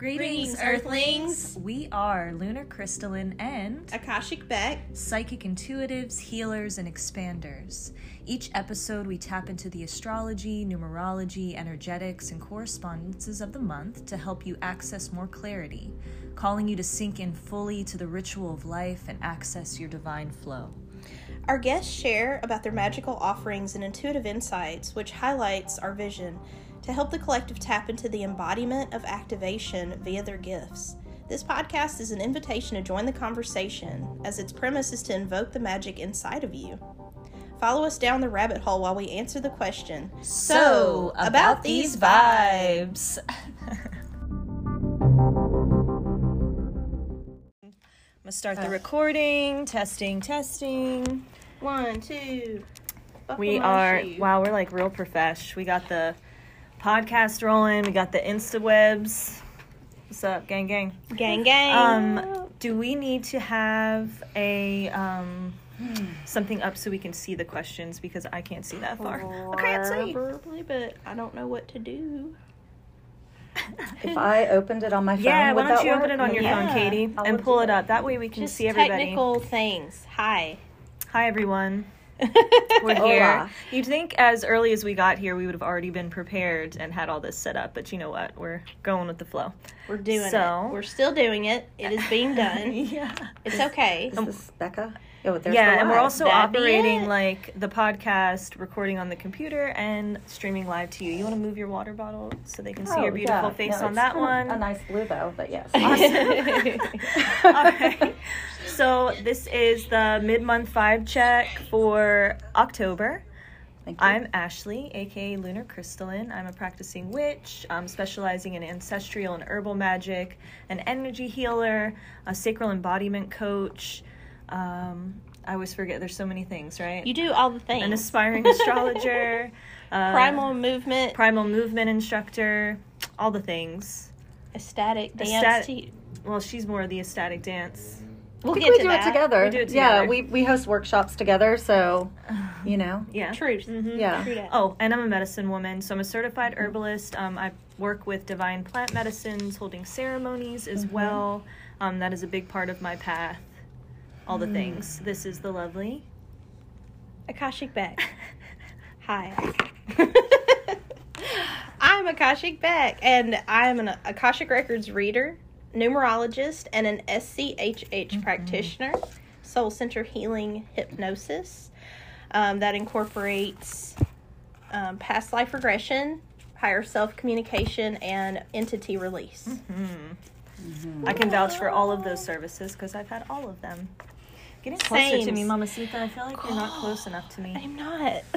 Greetings, Earthlings. We are Lunar Crystalline and Akashic Bec. Psychic Intuitives, Healers, and Expanders. Each episode, we tap into the astrology, numerology, energetics, and correspondences of the month to help you access more clarity, calling you to sink in fully to the ritual of life and access your divine flow. Our guests share about their magical offerings and intuitive insights, which highlights our vision to help the collective tap into the embodiment of activation via their gifts. This podcast is an invitation to join the conversation, as its premise is to invoke the magic inside of you. Follow us down the rabbit hole while we answer the question So, about these vibes. I'm gonna start the uh. recording, testing, testing. One, two. buckle We are shoe. wow, we're like real profesh. We got the podcast rolling, we got the Insta webs. What's up, gang gang? Gang, gang. Um, do we need to have a um something up so we can see the questions because I can't see that far. I can't see. Probably, but I don't know what to do. If I opened it on my phone, Yeah, why don't that you work? open it on your Yeah. phone, Katie, I and pull it up. That way we can Just see everybody. technical things. Hi. Hi everyone. We're Hola. here. You'd think as early as we got here we would have already been prepared and had all this set up, but you know what? We're going with the flow. We're doing So- it. We're still doing it. It is being done. yeah. It's okay. Is this Becca? Oh, there's yeah, the and we're also That'd operating like the podcast, recording on the computer, and streaming live to you. You want to move your water bottle so they can see Oh, your beautiful yeah. face No, on that one? A nice blue though, but yes. Awesome. All right. So this is the mid-month vibe check for October. I'm Ashley, aka Lunar Crystalline. I'm a practicing witch, um, specializing in ancestral and herbal magic, an energy healer, a sacral embodiment coach. Um, I always forget there's so many things, right? you do all the things. An aspiring astrologer, uh, Primal movement, primal movement instructor, all the things. ecstatic dance. Ecstatic- te- Well, she's more the ecstatic dance. We'll I think get we to do that. it together. We do it together. Yeah, we we host workshops together, so you know. Yeah. Truth. Mhm. Yeah. True. Oh, and I'm a medicine woman, so I'm a certified herbalist. Um, I work with divine plant medicines, holding ceremonies as Mm-hmm. well. Um, that is a big part of my path. All Mm. the things. This is the lovely. Akashic Bec. Hi. I'm Akashic Bec, and I'm an Akashic Records reader, numerologist, and an SCHH practitioner, soul center healing hypnosis um, that incorporates um, past life regression, higher self communication, and entity release. I can vouch for all of those services because I've had all of them. Getting closer to Same. me, Mamacita. I feel like you're not close enough to me. I'm not.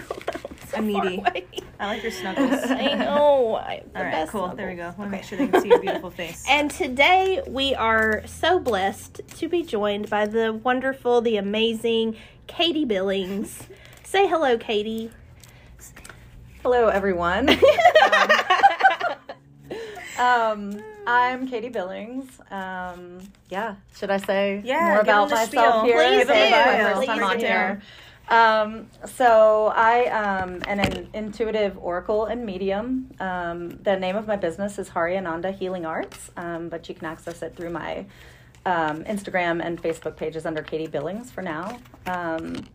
so I'm far needy. away. I like your snuggles. I know. I, the All right, best cool. There we go. snuggles. Want to make sure they can see your beautiful face. And today we are so blessed to be joined by the wonderful, the amazing Katie Billings. Say hello, Katie. Hello, everyone. um, I'm Katie Billings. Um, yeah, should I say Yeah, more about myself here? Please do. my first time on here. Um, so I um, am an intuitive oracle and medium. Um, the name of my business is Hari Ananda Healing Arts, um, but you can access it through my um, Instagram and Facebook pages under Katie Billings for now. Um,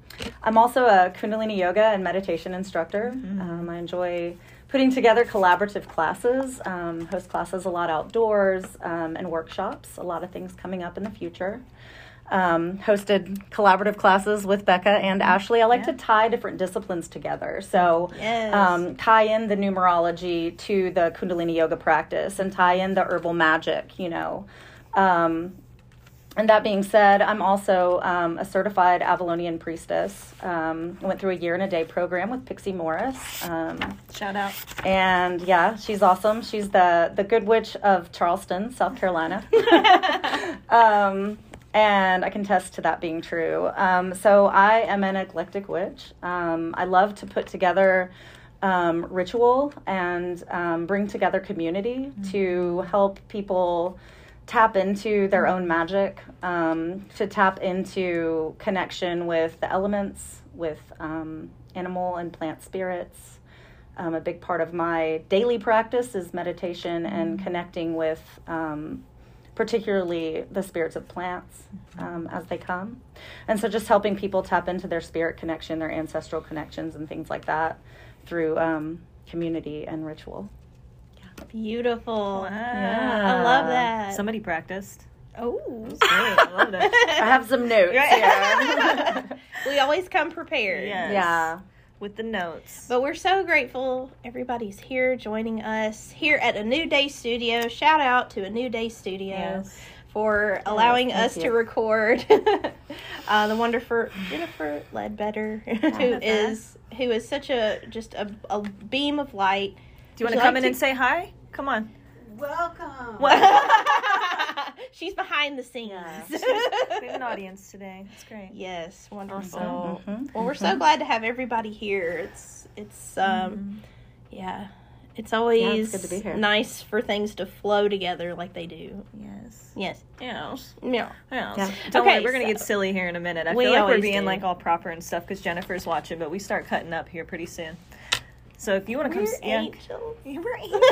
I'm also a Kundalini yoga and meditation instructor. Um, I enjoy putting together collaborative classes, um, host classes a lot outdoors, um, and workshops. A lot of things coming up in the future. Um, hosted collaborative classes with Becca and Ashley. I like Yeah. to tie different disciplines together. So, Yes. um, tie in the numerology to the Kundalini yoga practice and tie in the herbal magic, you know. Um, and that being said, I'm also um, a certified Avalonian priestess. Um, I went through a year and a day program with Pixie Morris. Um, Shout out. and yeah, she's awesome. She's the, the good witch of Charleston, South Carolina. um, and I can attest to that being true. Um, so I am an eclectic witch. Um, I love to put together um, ritual and um, bring together community to help people tap into their own magic, um, to tap into connection with the elements, with um, animal and plant spirits, um, a big part of my daily practice is meditation and connecting with um, particularly the spirits of plants um, as they come. And so just helping people tap into their spirit connection, their ancestral connections, and things like that through um, community and ritual. Beautiful. Yeah. I love that. Somebody practiced. oh. Great. I loved it. I have some notes. Yeah. we always come prepared. Yes. yeah. With the notes. But we're so grateful everybody's here joining us here at a New Day Studio. Shout out to a New Day Studio Yes. for allowing thank us to record. uh, the wonderful Jennifer Ledbetter, who Jennifer. is who is such a just a, a beam of light. Do you want to come like in and say hi? Come on. Welcome. She's behind the scenes. We have an audience today. It's great. yes, wonderful. Mhm. Well, we're so glad to have everybody here. It's it's um yeah. It's always good to be here. nice for things to flow together like they do. Yes. Yes. Yes. Yeah. Yes. Yeah. Don't Okay, worry, we're gonna so- get silly here in a minute. I We feel like we're being do. like all proper and stuff because Jennifer's watching, but we start cutting up here pretty soon. So if you want to come, We're yeah, angels. We're angels.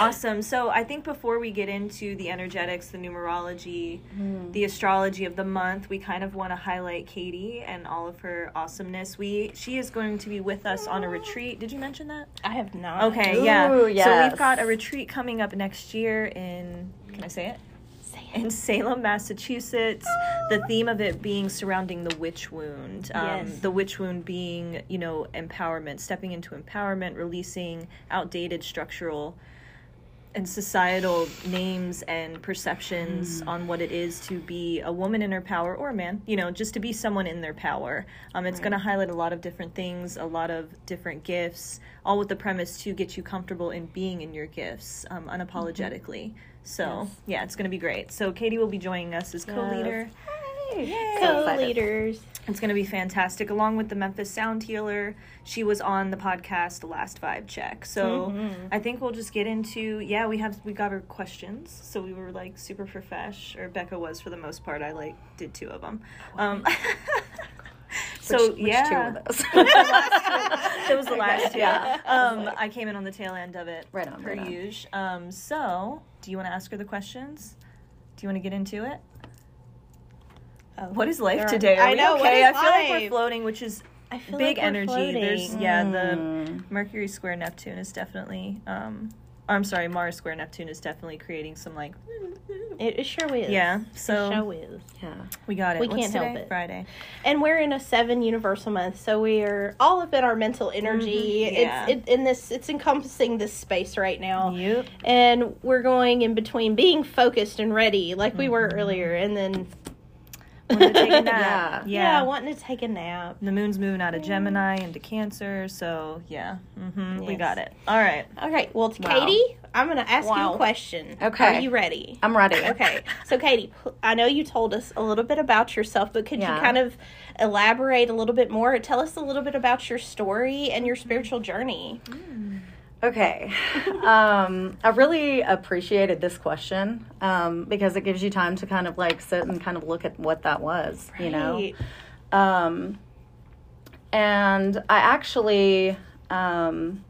awesome. So I think before we get into the energetics, the numerology, hmm. the astrology of the month, we kind of want to highlight Katie and all of her awesomeness. We she is going to be with us on a retreat. Did you mention that? I have not. Okay, yeah. Ooh, So we've got a retreat coming up next year in can I say it? In Salem, Massachusetts. The theme of it being surrounding the witch wound. Um, Yes. The witch wound being, you know, empowerment, stepping into empowerment, releasing outdated structural and societal names and perceptions on what it is to be a woman in her power or a man, you know, just to be someone in their power. Um, it's going to highlight a lot of different things, a lot of different gifts, all with the premise to get you comfortable in being in your gifts um, unapologetically. So, yeah, it's going to be great. So, Katie will be joining us as co leader. Co-leaders. It's going to be fantastic. Along with the Memphis Sound Healer, she was on the podcast, last vibe check. So I think we'll just get into yeah. We have we got her questions, so we were like super profesh, or Becca was for the most part. I like did two of them. Um, so Which- which yeah, two of those? that was the last two. Yeah. Um, I came in on the tail end of it. Right on, per right on. Um, so do you want to ask her the questions? Do you want to get into it? Oh, What is life are- today? Are I we know. what okay? I is feel like we're floating, which is I feel big like energy. floating. There's yeah, the Mm. Mercury square Neptune is definitely um I'm sorry, Mars square Neptune is definitely creating some like It, it sure is. Yeah, So. It so- sure is. Yeah. we got it. We What's can't help it. Friday. And we're in a seven universal month, so we are all up in our mental energy. Mhm, yeah. It's it, in this. It's encompassing this space right now. Yep. and we're going in between being focused and ready like we Mm-hmm. were earlier and then Wanted to take a nap. Yeah. Yeah. wanting to take a nap The moon's moving out of Gemini into Cancer, so yeah. hmm We got it. All right. okay well Wow. katie i'm gonna ask you a question Okay. are you ready I'm ready. okay so katie i know you told us a little bit about yourself but could Yeah. you kind of elaborate a little bit more tell us a little bit about your story and your spiritual journey Okay. Um, I really appreciated this question um, because it gives you time to kind of like sit and kind of look at what that was, you know? Um, and I actually, um,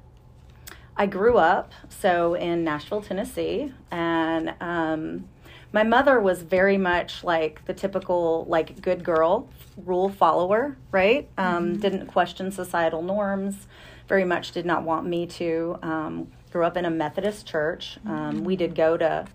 I grew up so in Nashville, Tennessee, and um, my mother was very much like the typical like good girl rule follower, right? Um, Didn't question societal norms. Very much did not want me to. Um, grew up in a Methodist church. Um, we did go to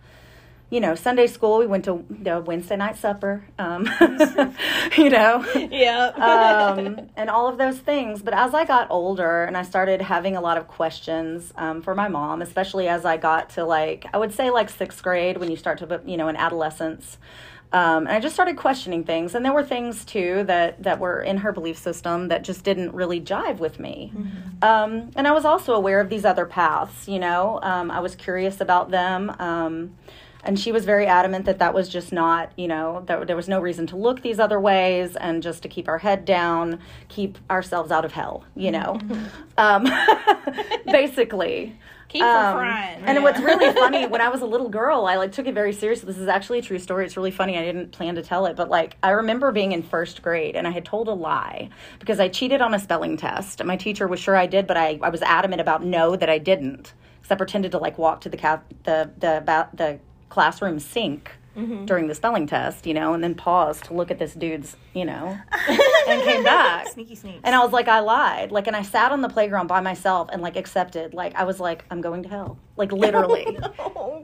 you know, Sunday school. We went to the Wednesday night supper, um, you know, yeah um, and all of those things. But as I got older and I started having a lot of questions um, for my mom, especially as I got to like, I would say like sixth grade when you start to, you know, in adolescence. Um, and I just started questioning things, and there were things too that that were in her belief system that just didn't really jive with me. Um, and I was also aware of these other paths. You know, um, I was curious about them. And she was very adamant that that was just not you know that there was no reason to look these other ways and just to keep our head down keep ourselves out of hell you know um, basically Keep. Um, And what's really funny, when I was a little girl, I like took it very seriously. This is actually a true story. It's really funny. I didn't plan to tell it, but like I remember being in first grade and I had told a lie because I cheated on a spelling test. My teacher was sure I did, but I, I was adamant about no that I didn't. Because I pretended to like walk to the ca- the the ba- the classroom sink during the spelling test, you know, and then paused to look at this dude's, you know, and came back. Sneaky sneaks. And I was like, I lied. Like, and I sat on the playground by myself and like accepted. Like, I was like, I'm going to hell. Like, literally.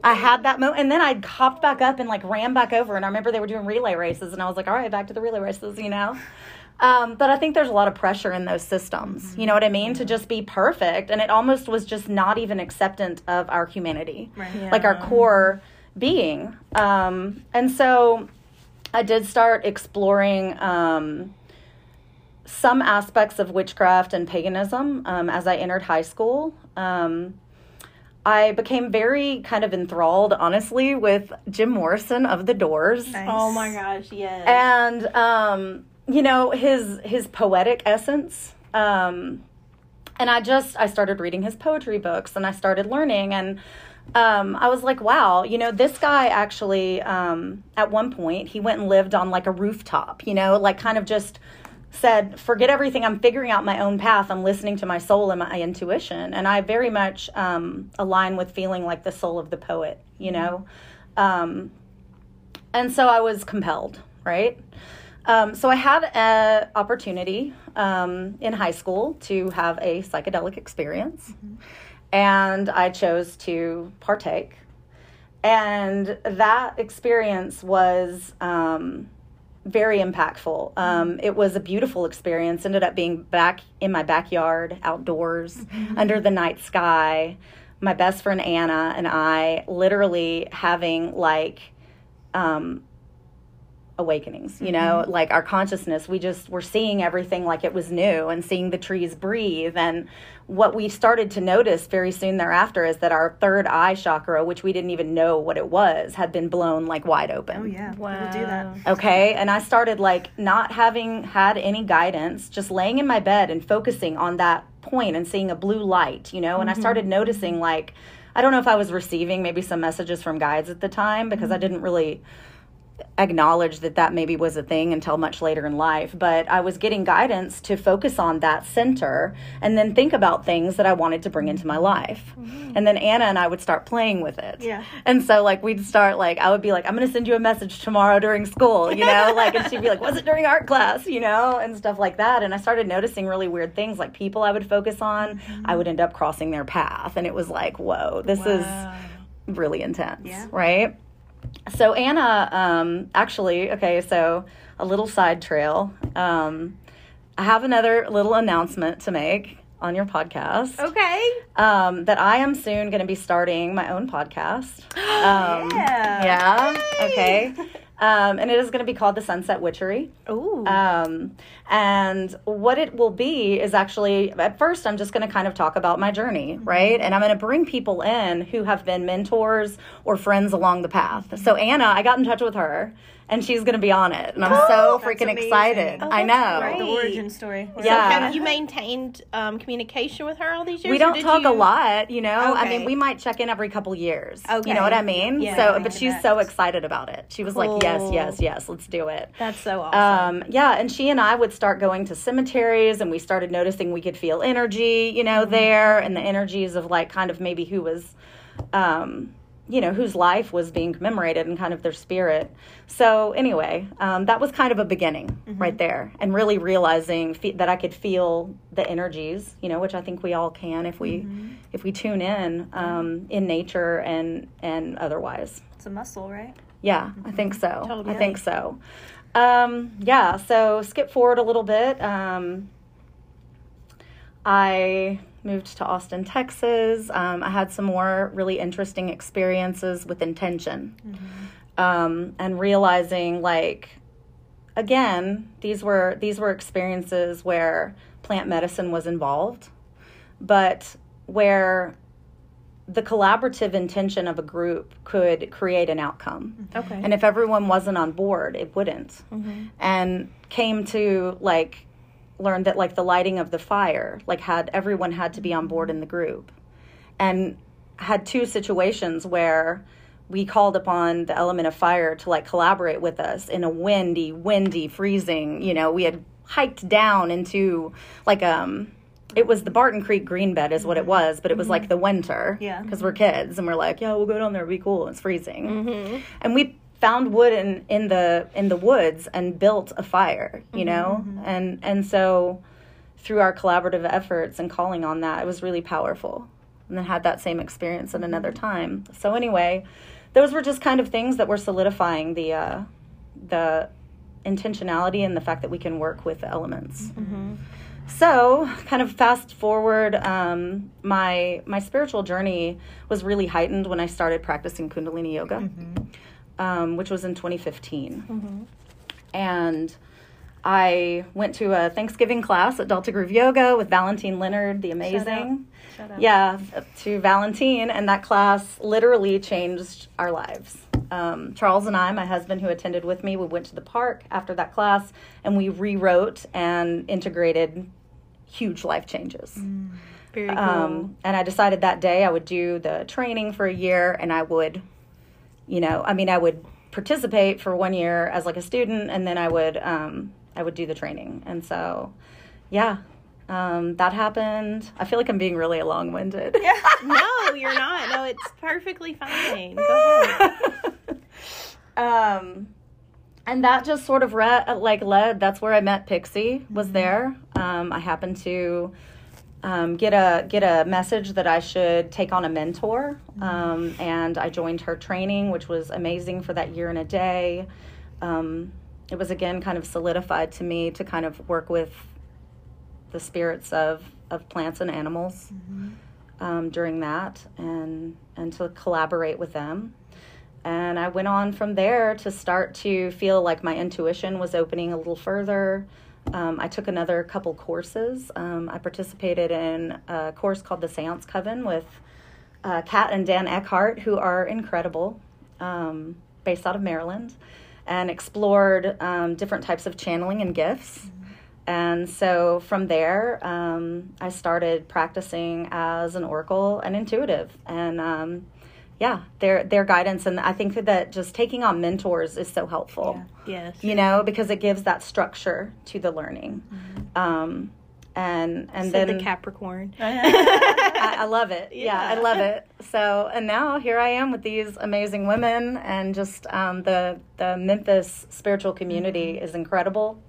I had that moment. And then I hopped back up and like ran back over. And I remember they were doing relay races. And I was like, all right, back to the relay races, you know? Um, but I think there's a lot of pressure in those systems. You know what I mean? To just be perfect. And it almost was just not even acceptant of our humanity, Right. like our core being. Um, and so I did start exploring. Um, some aspects of witchcraft and paganism um, as I entered high school. Um, I became very kind of enthralled, honestly, with Jim Morrison of The Doors, Oh my gosh, yes. and um, you know his his poetic essence. Um, and I just I started reading his poetry books, and I started learning, and um, I was like, wow, you know, this guy actually um, at one point he went and lived on like a rooftop, you know, like kind of just said, forget everything. I'm figuring out my own path. I'm listening to my soul and my intuition. And I very much um, align with feeling like the soul of the poet, you know? Um, and so I was compelled, right? Um, so I had an opportunity um, in high school to have a psychedelic experience, and I chose to partake. And that experience was um, very impactful. Um, it was a beautiful experience. Ended up being back in my backyard, outdoors, under the night sky. My best friend Anna and I literally having like um, awakenings, you know, mm-hmm. like our consciousness. We just were seeing everything like it was new and seeing the trees breathe. And what we started to notice very soon thereafter is that our third eye chakra, which we didn't even know what it was, had been blown like wide open. oh yeah, Wow. we'll do that. Okay. And I started like not having had any guidance, just laying in my bed and focusing on that point and seeing a blue light, you know, and I mm-hmm. started noticing like, I don't know if I was receiving maybe some messages from guides at the time because I mm-hmm. didn't really acknowledge that that maybe was a thing until much later in life but i was getting guidance to focus on that center and then think about things that i wanted to bring into my life. Mm-hmm. And then anna and i would start playing with it. Yeah. and so like we'd start like i would be like i'm going to send you a message tomorrow during school you know like and she'd be like was it during art class? you know and stuff like that. And i started noticing really weird things like people i would focus on. Mm-hmm. I would end up crossing their path and it was like whoa this is really intense, Yeah. right? So Anna, um, actually, okay, so a little side trail. Um, I have another little announcement to make on your podcast. okay. Um, that I am soon going to be starting my own podcast. Um, Yeah. Yeah. Okay. Um, and it is going to be called the Sunset Witchery. Ooh. Um, and what it will be is actually, at first, I'm just going to kind of talk about my journey, right? And I'm going to bring people in who have been mentors or friends along the path. So, Anna, I got in touch with her, and she's going to be on it. And I'm so freaking amazing. excited. Oh, I know. great. The origin story. Yeah. Have you maintained um, communication with her all these years? We don't talk you- a lot, you know. I mean, we might check in every couple years. Okay. You know what I mean? Yeah, so, but she's so excited about it. She was like, "Yes, yes, yes, let's do it." That's so awesome. um, yeah, and she and I would start going to cemeteries, and we started noticing we could feel energy, you know, there, and the energies of like kind of maybe who was, um, you know, whose life was being commemorated and kind of their spirit. So anyway, um, that was kind of a beginning right there, and really realizing fe- that I could feel the energies, you know, which I think we all can if we if we tune in um, in nature and and otherwise. It's a muscle, right? Yeah, I think so. Totally. I think so. Um, yeah, so skip forward a little bit. Um, I moved to Austin, Texas. Um, I had some more really interesting experiences with intention um, and realizing, like, again, these were these were experiences where plant medicine was involved, but where the collaborative intention of a group could create an outcome. okay. And if everyone wasn't on board, it wouldn't. And came to like learn that like the lighting of the fire, like had everyone had to be on board in the group. And had two situations where we called upon the element of fire to like collaborate with us in a windy, windy, freezing. You know, we had hiked down into like um it was the Barton Creek Greenbelt is what it mm-hmm. was, but it was like mm-hmm. the winter. Yeah. Because we're kids and we're like, yeah, we'll go down there, it'll be cool. It's freezing. Mm-hmm. And we found wood in, in the in the woods and built a fire, you mm-hmm, know? Mm-hmm. And and so through our collaborative efforts and calling on that, it was really powerful. And then had that same experience at another mm-hmm. time. So anyway, those were just kind of things that were solidifying the uh, the intentionality and the fact that we can work with the elements. So, kind of fast forward, um, my my spiritual journey was really heightened when I started practicing Kundalini yoga, um, which was in 2015, and I went to a Thanksgiving class at Delta Groove Yoga with Valentine Leonard, the amazing. Shout out. Yeah, to Valentine, and that class literally changed our lives. Um, Charles and I, my husband who attended with me, we went to the park after that class and we rewrote and integrated huge life changes. Very cool. Um, and I decided that day I would do the training for a year and I would, you know, I mean, I would participate for one year as like a student and then I would, um, I would do the training. And so, yeah, um, that happened. I feel like I'm being really long winded. no, you're not. No, it's perfectly fine. Go ahead. um, and that just sort of re- like led. That's where I met Pixie. Was there? Um, I happened to um, get a get a message that I should take on a mentor, um, and I joined her training, which was amazing for that year and a day. Um, it was again kind of solidified to me to kind of work with the spirits of of plants and animals um, during that, and and to collaborate with them. And I went on from there to start to feel like my intuition was opening a little further. Um, I took another couple courses. Um, I participated in a course called the Seance Coven with uh, Kat and Dan Eckhart, who are incredible, um, based out of Maryland, and explored um, different types of channeling and gifts. And so from there, um, I started practicing as an oracle and intuitive. And um, yeah, their their guidance and I think that just taking on mentors is so helpful. Yes. You know, because it gives that structure to the learning. Um, and and Said then the Capricorn. I, I love it. Yeah. I love it. So, and now here I am with these amazing women, and just um, the the Memphis spiritual community is incredible.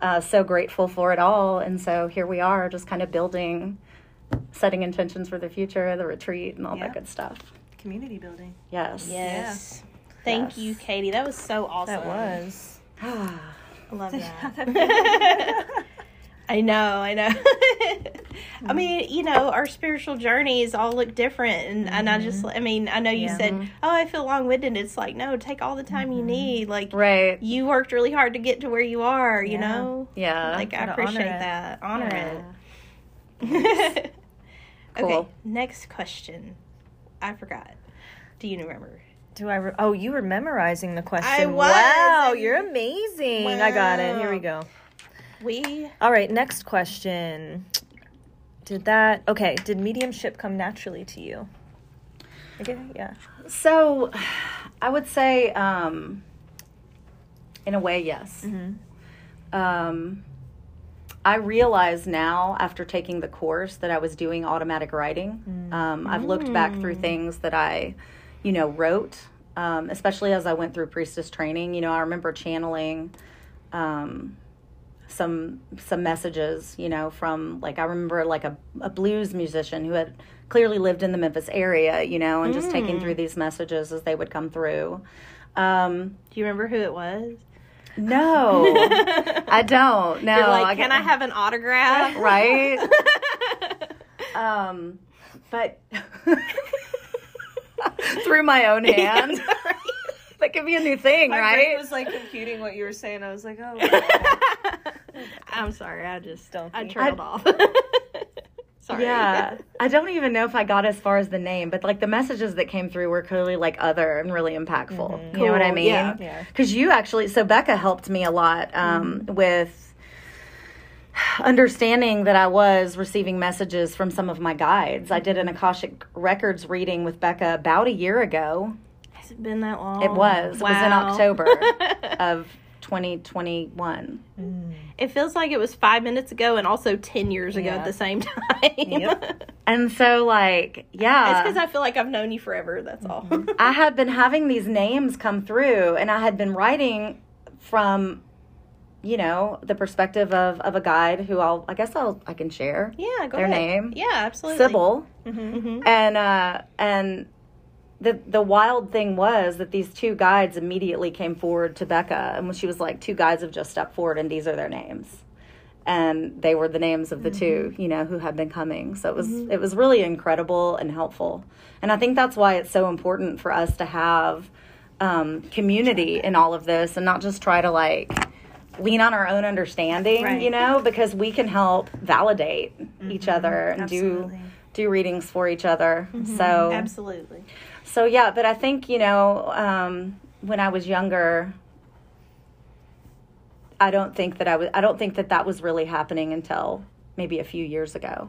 Uh, so grateful for it all, and so here we are, just kind of building, setting intentions for the future, the retreat, and all Yeah. that good stuff. Community building. Yes. Yes. Thank Yes. you, Katie. That was so awesome. That was. I love that. I know, I know. I hmm. mean, you know, our spiritual journeys all look different, and, and I mm-hmm. just, I mean, I know you Yeah. said, "Oh, I feel long winded." It's like, no, take all the time you mm-hmm. need. Like, Right. you worked really hard to get to where you are. You Yeah. know, Yeah. like I appreciate honor that. Honor Yeah. it. Cool. Okay, next question. I forgot. Do you remember? Do I? Re- oh, you were memorizing the question. I was, Wow, you're amazing. I got it. Here we go. We All right, next question. Did that? Okay. Did mediumship come naturally to you? Okay. Yeah. So, I would say, um, in a way, yes. Um, I realize now, after taking the course, that I was doing automatic writing. Um, I've looked back through things that I, you know, wrote, um, especially as I went through priestess training. You know, I remember channeling. Um, some some messages you know from like i remember like a, a blues musician who had clearly lived in the memphis area you know and just taking through these messages as they would come through um do you remember who it was? no i don't no You're like, can I have an autograph? right um but through my own hand that could be a new thing right It was like computing what you were saying. I was like, oh. I'm sorry, I just Don't I be. trailed off. Sorry. Yeah. I don't even know if I got as far as the name, but like the messages that came through were clearly like other and really impactful. You know what I mean? yeah. Yeah. Because you actually, so Becca helped me a lot um, with understanding that I was receiving messages from some of my guides. I did an Akashic Records reading with Becca about a year ago. Has it been that long? It was. It was in October of 2021. It feels like it was five minutes ago and also 10 years ago Yeah. at the same time. Yep. And so, like, yeah. It's because I feel like I've known you forever. That's all. I had been having these names come through, and I had been writing from, you know, the perspective of, of a guide who I'll, I guess I'll, I can share. yeah, go Their ahead. name? Yeah, absolutely. Sybil. Mhm. And, uh, and the, the wild thing was that these two guides immediately came forward to Becca, and when she was like, two guides have just stepped forward, and these are their names. And they were the names of the two, mm-hmm. you know, who had been coming. So it was mm-hmm. it was really incredible and helpful. And I think that's why it's so important for us to have um, community in all of this, and not just try to like lean on our own understanding, Right. you know, because we can help validate each mm-hmm. other and Absolutely. do do readings for each other. So Absolutely. So yeah, but I think you know um, when I was younger, I don't think that I was. I don't think that that was really happening until maybe a few years ago.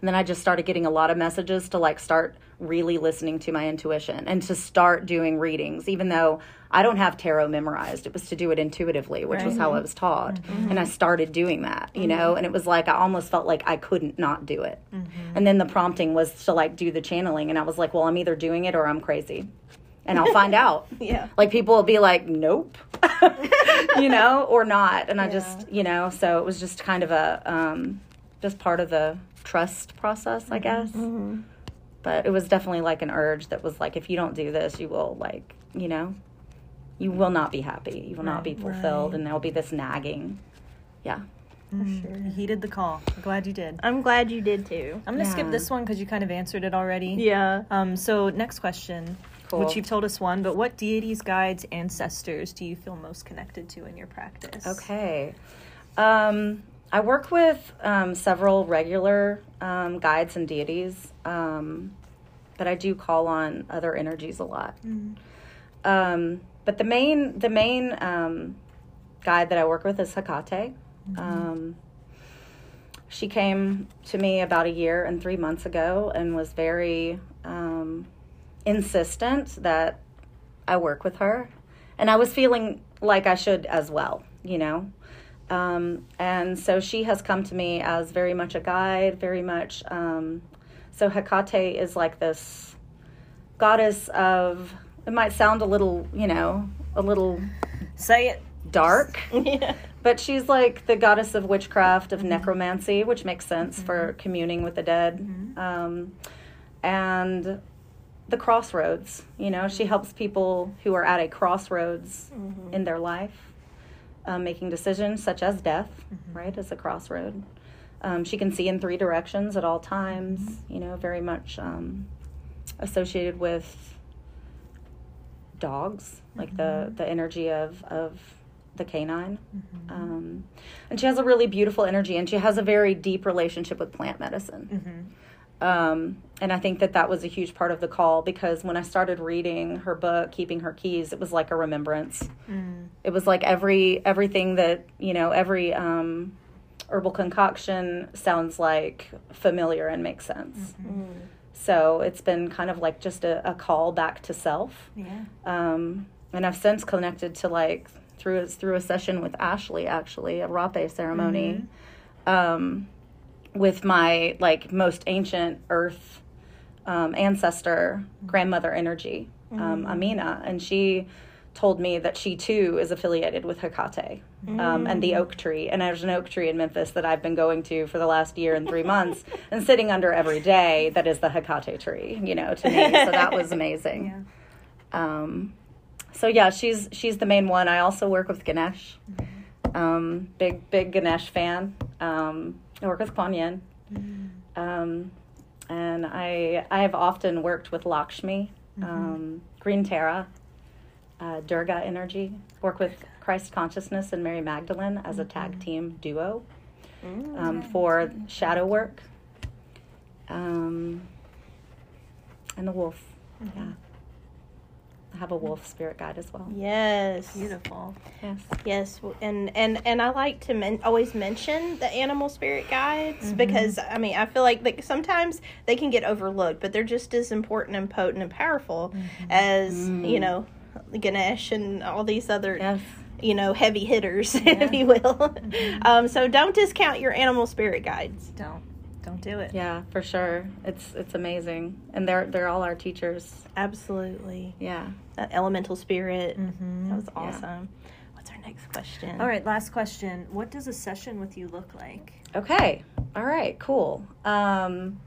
And then I just started getting a lot of messages to like start really listening to my intuition and to start doing readings, even though I don't have tarot memorized. It was to do it intuitively, which was how I was taught. Mm-hmm. And I started doing that, you know, mm-hmm. and it was like I almost felt like I couldn't not do it. Mm-hmm. And then the prompting was to like do the channeling. And I was like, well, I'm either doing it or I'm crazy. And I'll find out. Yeah. Like people will be like, nope, you know, or not. And I just, you know, so it was just kind of a, um, just part of the trust process, I guess. But it was definitely like an urge that was like, if you don't do this, you will like, you know, you will not be happy. You will not be fulfilled, and there'll be this nagging. Yeah. For sure. You heeded the call. I'm glad you did. I'm glad you did too. I'm gonna skip this one because you kind of answered it already. Yeah. Um. So next question, Cool. which you've told us one, but what deities, guides, ancestors do you feel most connected to in your practice? Okay. Um, I work with um, several regular um, guides and deities, um, but I do call on other energies a lot. Um, but the main the main um, guide that I work with is Hecate. Um, she came to me about a year and three months ago and was very um, insistent that I work with her. And I was feeling like I should as well, you know. Um, and so she has come to me as very much a guide, very much. Um, so Hecate is like this goddess of, it might sound a little, you know, a little Say it. dark, yeah. but she's like the goddess of witchcraft, of necromancy, which makes sense for communing with the dead. Um, and the crossroads, you know, she helps people who are at a crossroads in their life, um, making decisions such as death, right, as a crossroad. Um, she can see in three directions at all times, you know, very much um, associated with dogs, like the, the energy of, of the canine. Um, and she has a really beautiful energy, and she has a very deep relationship with plant medicine. Um, and I think that that was a huge part of the call because when I started reading her book, Keeping Her Keys, it was like a remembrance. It was like every everything that you know, every um, herbal concoction sounds like familiar and makes sense. So it's been kind of like just a, a call back to self. Yeah. Um, and I've since connected to like through through a session with Ashley, actually, a rapé ceremony, um, with my like most ancient earth um, ancestor, grandmother energy, um, Amina, and she told me that she too is affiliated with Hecate um, and the oak tree. And there's an oak tree in Memphis that I've been going to for the last year and three months and sitting under every day. That is the Hecate tree, you know, to me. So that was amazing. Um, so yeah, she's she's the main one. I also work with Ganesh. Um, big big Ganesh fan. I work with Kuan Yin. Um, and I I have often worked with Lakshmi, um, Green Tara, uh, Durga Energy. Work with Christ Consciousness and Mary Magdalene as a tag team duo um, for shadow work. Um, and the wolf. Yeah. Have a wolf spirit guide as well. Yes. Beautiful. Yes. Yes, and and and I like to men- always mention the animal spirit guides mm-hmm. because I mean I feel like like sometimes they can get overlooked, but they're just as important and potent and powerful mm-hmm. as mm. you know Ganesh and all these other Yes. you know heavy hitters, if you will. Mm-hmm. Um, so don't discount your animal spirit guides. Don't don't do it. Yeah, for sure. It's it's amazing, and they're they're all our teachers. Absolutely, Yeah. that elemental spirit. Mm-hmm. That was awesome. What's our next question? All right, last question. What does a session with you look like? Okay. All right. Cool. Um,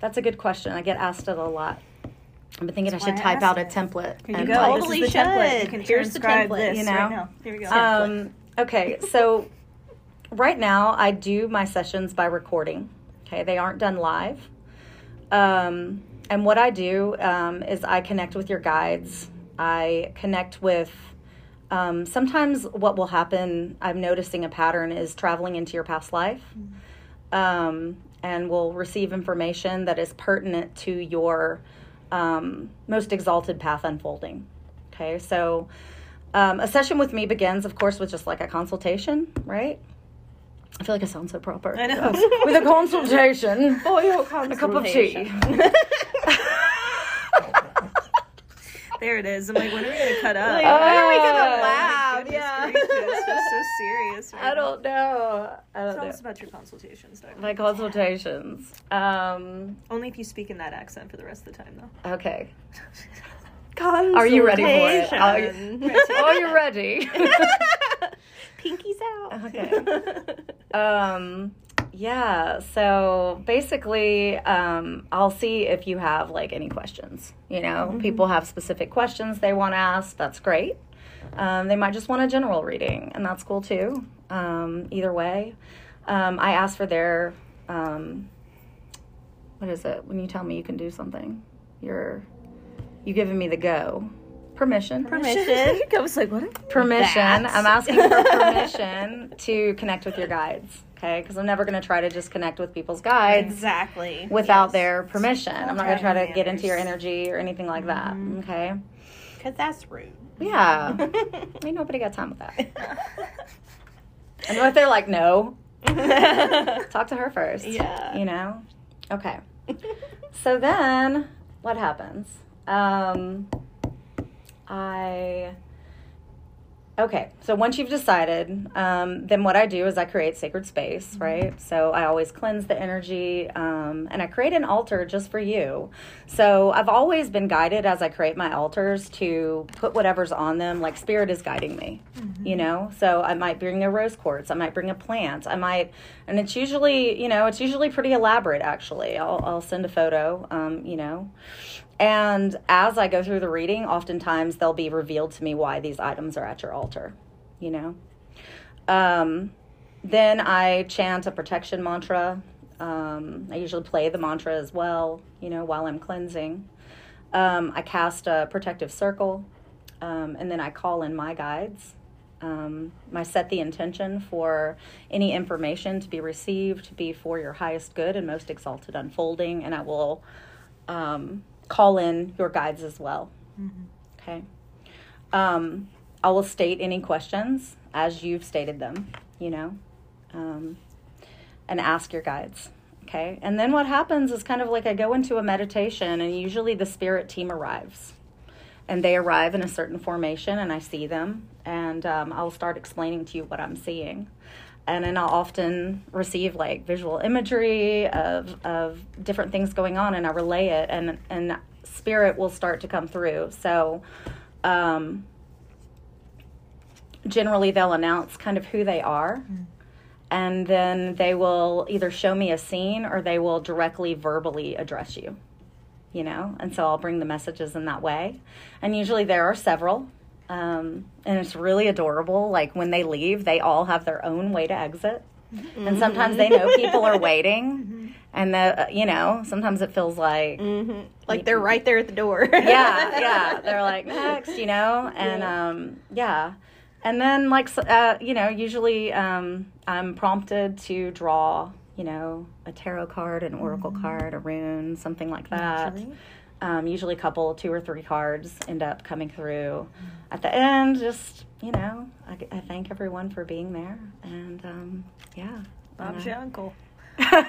that's a good question. I get asked it a lot. I've been thinking That's I should why I type out a template. Here you and, go. like, Totally is template. You should. can Here's the template, this you right know? now. Here we go. Um, okay, so right now I do my sessions by recording. Okay, they aren't done live. Um, and what I do um, is I connect with your guides. I connect with. Um, sometimes what will happen, I'm noticing a pattern, is traveling into your past life. Um, and will receive information that is pertinent to your um, most exalted path unfolding. Okay, so um, a session with me begins, of course, with just like a consultation, right? I feel like I sound so proper. I know. with a consultation. Oil A cup of tea. there it is. I'm like, when are we gonna cut up? Like, when are we gonna Oh, laugh? Yeah. it's just so serious. Right I don't know. I don't Tell know. us about your consultations, Doug. My consultations. Um, Only if you speak in that accent for the rest of the time, though. okay. Are you ready for it? Are you, are you ready? Pinkies out. Okay. um, yeah. So basically, um, I'll see if you have like any questions. You know, people have specific questions they want to ask. That's great. Um, they might just want a general reading, and that's cool too. Um, either way, um, I ask for their um, what is it when you tell me you can do something? You're you giving me the go, permission, Permission. I was like, what? permission. That. I'm asking for permission to connect with your guides. Okay, because I'm never going to try to just connect with people's guides Exactly. without Yes. their permission. I'm not going to try to get into your energy or anything like that. Okay. Because that's rude. Yeah. Ain't nobody got time with that. And what if they're like, no? Talk to her first. Yeah. You know? Okay. So then what happens? Um, I. Okay, so once you've decided, um, then what I do is I create sacred space, right? So I always cleanse the energy um, and I create an altar just for you. So I've always been guided as I create my altars to put whatever's on them, like spirit is guiding me, you know? So I might bring a rose quartz, I might bring a plant, I might, and it's usually, you know, it's usually pretty elaborate actually. I'll, I'll send a photo, um, you know. And as I go through the reading, oftentimes they'll be revealed to me why these items are at your altar, you know. Um, then I chant a protection mantra. Um, I usually play the mantra as well, you know, while I'm cleansing. Um, I cast a protective circle, um, and then I call in my guides. Um, I set the intention for any information to be received to be for your highest good and most exalted unfolding, and I will um, call in your guides as well. Okay. Um, I will state any questions as you've stated them, you know, um, and ask your guides. Okay. And then what happens is kind of like I go into a meditation, and usually the spirit team arrives. And they arrive in a certain formation, and I see them, and um, I'll start explaining to you what I'm seeing. And then I'll often receive like visual imagery of, of different things going on, and I relay it, and, and spirit will start to come through. So, um, generally they'll announce kind of who they are and then they will either show me a scene or they will directly verbally address you you know? And so i'll bring the messages in that way. And usually there are several um, and it's really adorable. Like when they leave they all have their own way to exit. And sometimes they know people are waiting. And the you know sometimes it feels like hmm Like they're right there at the door. yeah, yeah. They're like next, you know, and um, yeah, and then like uh, you know, usually um, I'm prompted to draw, you know, a tarot card, an oracle card, a rune, something like that. Naturally. Um, usually, a couple, two or three cards end up coming through. At the end, just you know, I, I thank everyone for being there, and um, yeah, Bob's your uncle. yeah,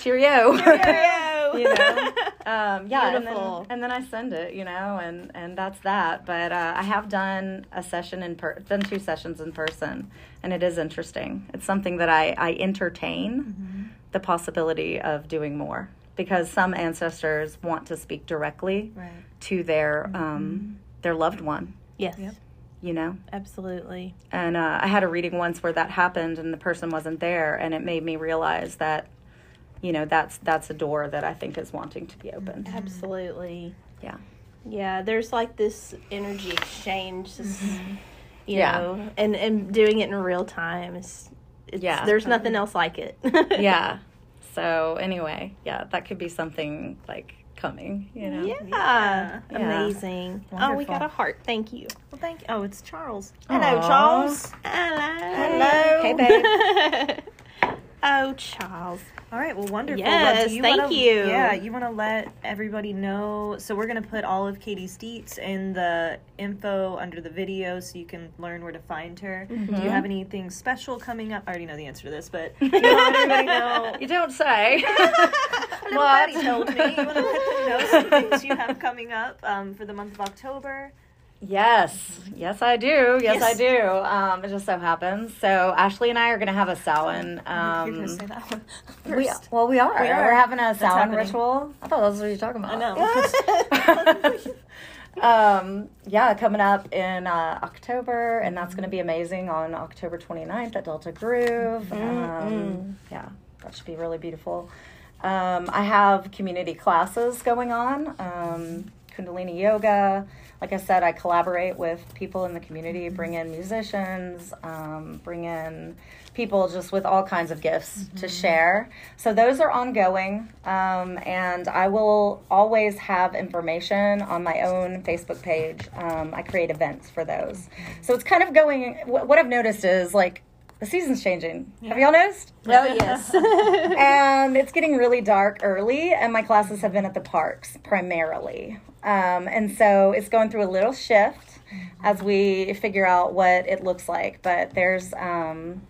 cheerio. Cheerio. you know, um, yeah, and then, and then I send it, you know, and and that's that. But uh, I have done a session in per, done two sessions in person, and it is interesting. It's something that I I entertain the possibility of doing more because some ancestors want to speak directly Right. to their um their loved one, Yes, Yep. you know. absolutely. And uh, I had a reading once where that happened, and the person wasn't there, and it made me realize that, you know, that's that's a door that I think is wanting to be opened. Absolutely. Yeah. Yeah, there's like this energy exchange, just, you Yeah. know, and and doing it in real time is, it's, Yeah. There's um, nothing else like it. yeah. So anyway, yeah, that could be something like coming, you know. Yeah. Yeah. Amazing. Oh, we got a heart. Thank you. Well, thank you. Oh, it's Charles. Hello, Aw. Charles. Hello. Hello. Hey, babe. oh, Charles. All right. Well, wonderful. Yes, Well, do thank wanna- you. Yeah, you want to let everybody know. So we're gonna put all of Katie's deets in the info under the video, so you can learn where to find her. Do Mm-hmm. you have anything special coming up? I already know the answer to this, but you want everybody know. You don't say. Little Patty told me. You want to let them know some things you have coming up um, for the month of October. Yes, yes, I do. Yes, I do. Um, it just so happens. So Ashley and I are going to have a Samhain. You're gonna Um, say that one we, well, we are. We are. We're having a Samhain ritual. I thought that was what you were talking about. I know. um, yeah, coming up in uh, October, and that's going to be amazing on October 29th at Delta Groove. Um, yeah, that should be really beautiful. Um, I have community classes going on, um, Kundalini Yoga. Like I said, I collaborate with people in the community, bring in musicians, um, bring in people just with all kinds of gifts to share. So those are ongoing, um, and I will always have information on my own Facebook page. Um, I create events for those, so it's kind of going. What, what I've noticed is like the season's changing. Have y'all noticed? Oh, yes. and it's getting really dark early, and my classes have been at the parks primarily. Um, and so it's going through a little shift as we figure out what it looks like. But there's, um,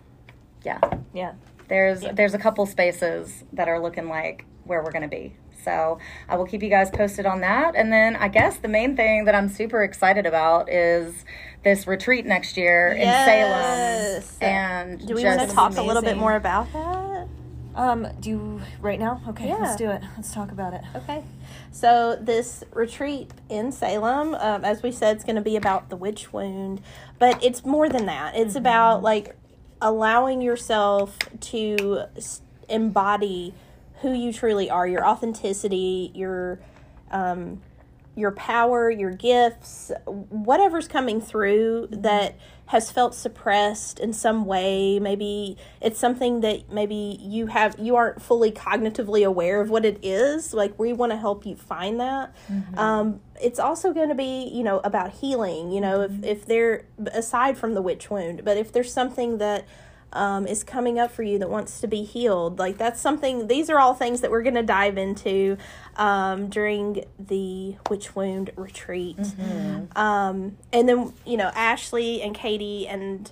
yeah, yeah. there's there's a couple spaces that are looking like where we're going to be. So I will keep you guys posted on that. And then I guess the main thing that I'm super excited about is this retreat next year in Salem. And Do we want to just- talk a little bit more about that? Um, do you right now? Okay, Yeah. let's do it. Let's talk about it. Okay. So this retreat in Salem, um, as we said, it's going to be about the witch wound, but it's more than that. It's about like allowing yourself to embody who you truly are, your authenticity, your um, your power, your gifts, whatever's coming through that has felt suppressed in some way. Maybe it's something that maybe you have you aren't fully cognitively aware of what it is. Like we want to help you find that. Um, it's also going to be you know about healing. You know if if there aside from the witch wound, but if there's something that um, is coming up for you that wants to be healed. Like that's something. These are all things that we're going to dive into um, during the witch wound retreat. Um, and then you know Ashley and Katie and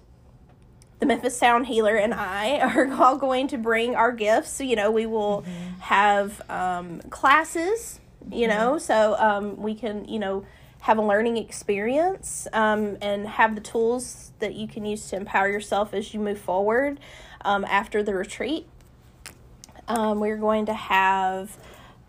the Memphis Sound Healer and I are all going to bring our gifts. So, you know, we will have um, classes, you know, so um, we can, you know, have a learning experience um, and have the tools that you can use to empower yourself as you move forward um, after the retreat. Um, we're going to have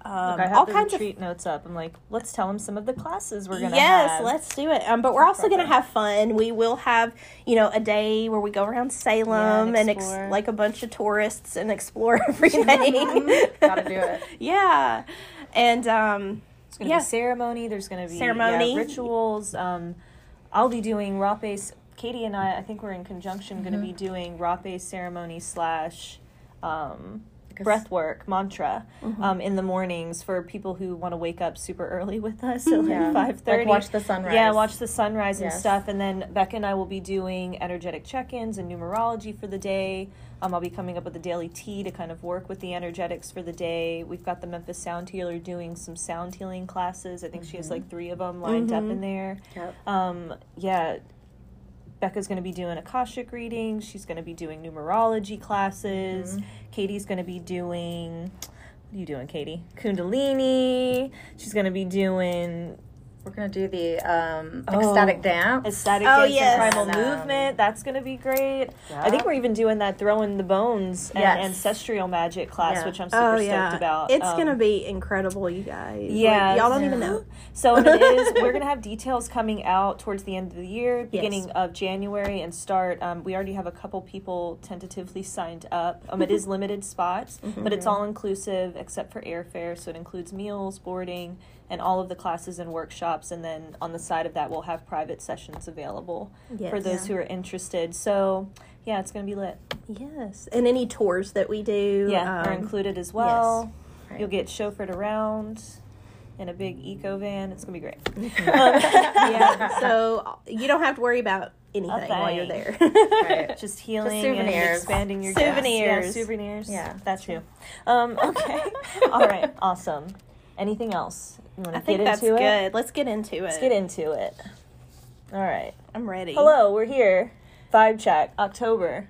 um, Look, all kinds of retreat notes up. I'm like, let's tell them some of the classes we're gonna yes, have. let's do it. Um, but we're also going to have fun. We will have, you know, a day where we go around Salem and and, ex- like a bunch of tourists and explore everything. Gotta do it. yeah, and um, There's gonna Yeah. be ceremony. There's gonna be Ceremony. yeah, rituals. Um, I'll be doing rapé. Katie and I, I think we're in conjunction, going to be doing rapé ceremony slash um, breath work mantra Mm-hmm. um, in the mornings for people who want to wake up super early with us at like Yeah. five thirty. Like watch the sunrise. Yeah, watch the sunrise and Yes. stuff. And then Becca and I will be doing energetic check ins and numerology for the day. Um, I'll be coming up with a daily tea to kind of work with the energetics for the day. We've got the Memphis Sound Healer doing some sound healing classes. I think she has like three of them lined up in there. Yep. Um, yeah, Becca's going to be doing Akashic readings. She's going to be doing numerology classes. Katie's going to be doing. What are you doing, Katie? Kundalini. She's going to be doing We're gonna do the um, Oh. ecstatic dance. Ecstatic Oh, dance yes. and primal And, um, movement. That's going to be great. I think we're even doing that throwing the bones and Yes. ancestral magic class, Yeah. which I'm super Oh stoked yeah, about. it's Um, gonna be incredible, you guys. Yeah, Like, y'all don't yeah. even know. So it is. We're gonna have details coming out towards the end of the year, beginning Yes. of January, and start. Um, we already have a couple people tentatively signed up. Um, it is limited spots, but it's all inclusive except for airfare. So it includes meals, boarding, and all of the classes and workshops. And then on the side of that, we'll have private sessions available for Yes. those who are interested. So yeah, it's gonna be lit. Yes, and any tours that we do, Yeah, are um, included as well. Right. You'll get chauffeured around in a big eco van. It's gonna be great. yeah, so you don't have to worry about anything while you're there. Right. just healing and expanding your Souvenirs. Yeah, souvenirs. Yeah. that's true. Um, okay, all right, awesome. Anything else you want I think get that's good. it? Let's get into it. Let's get into it. All right. I'm ready. Hello, we're here. Vibe check, October.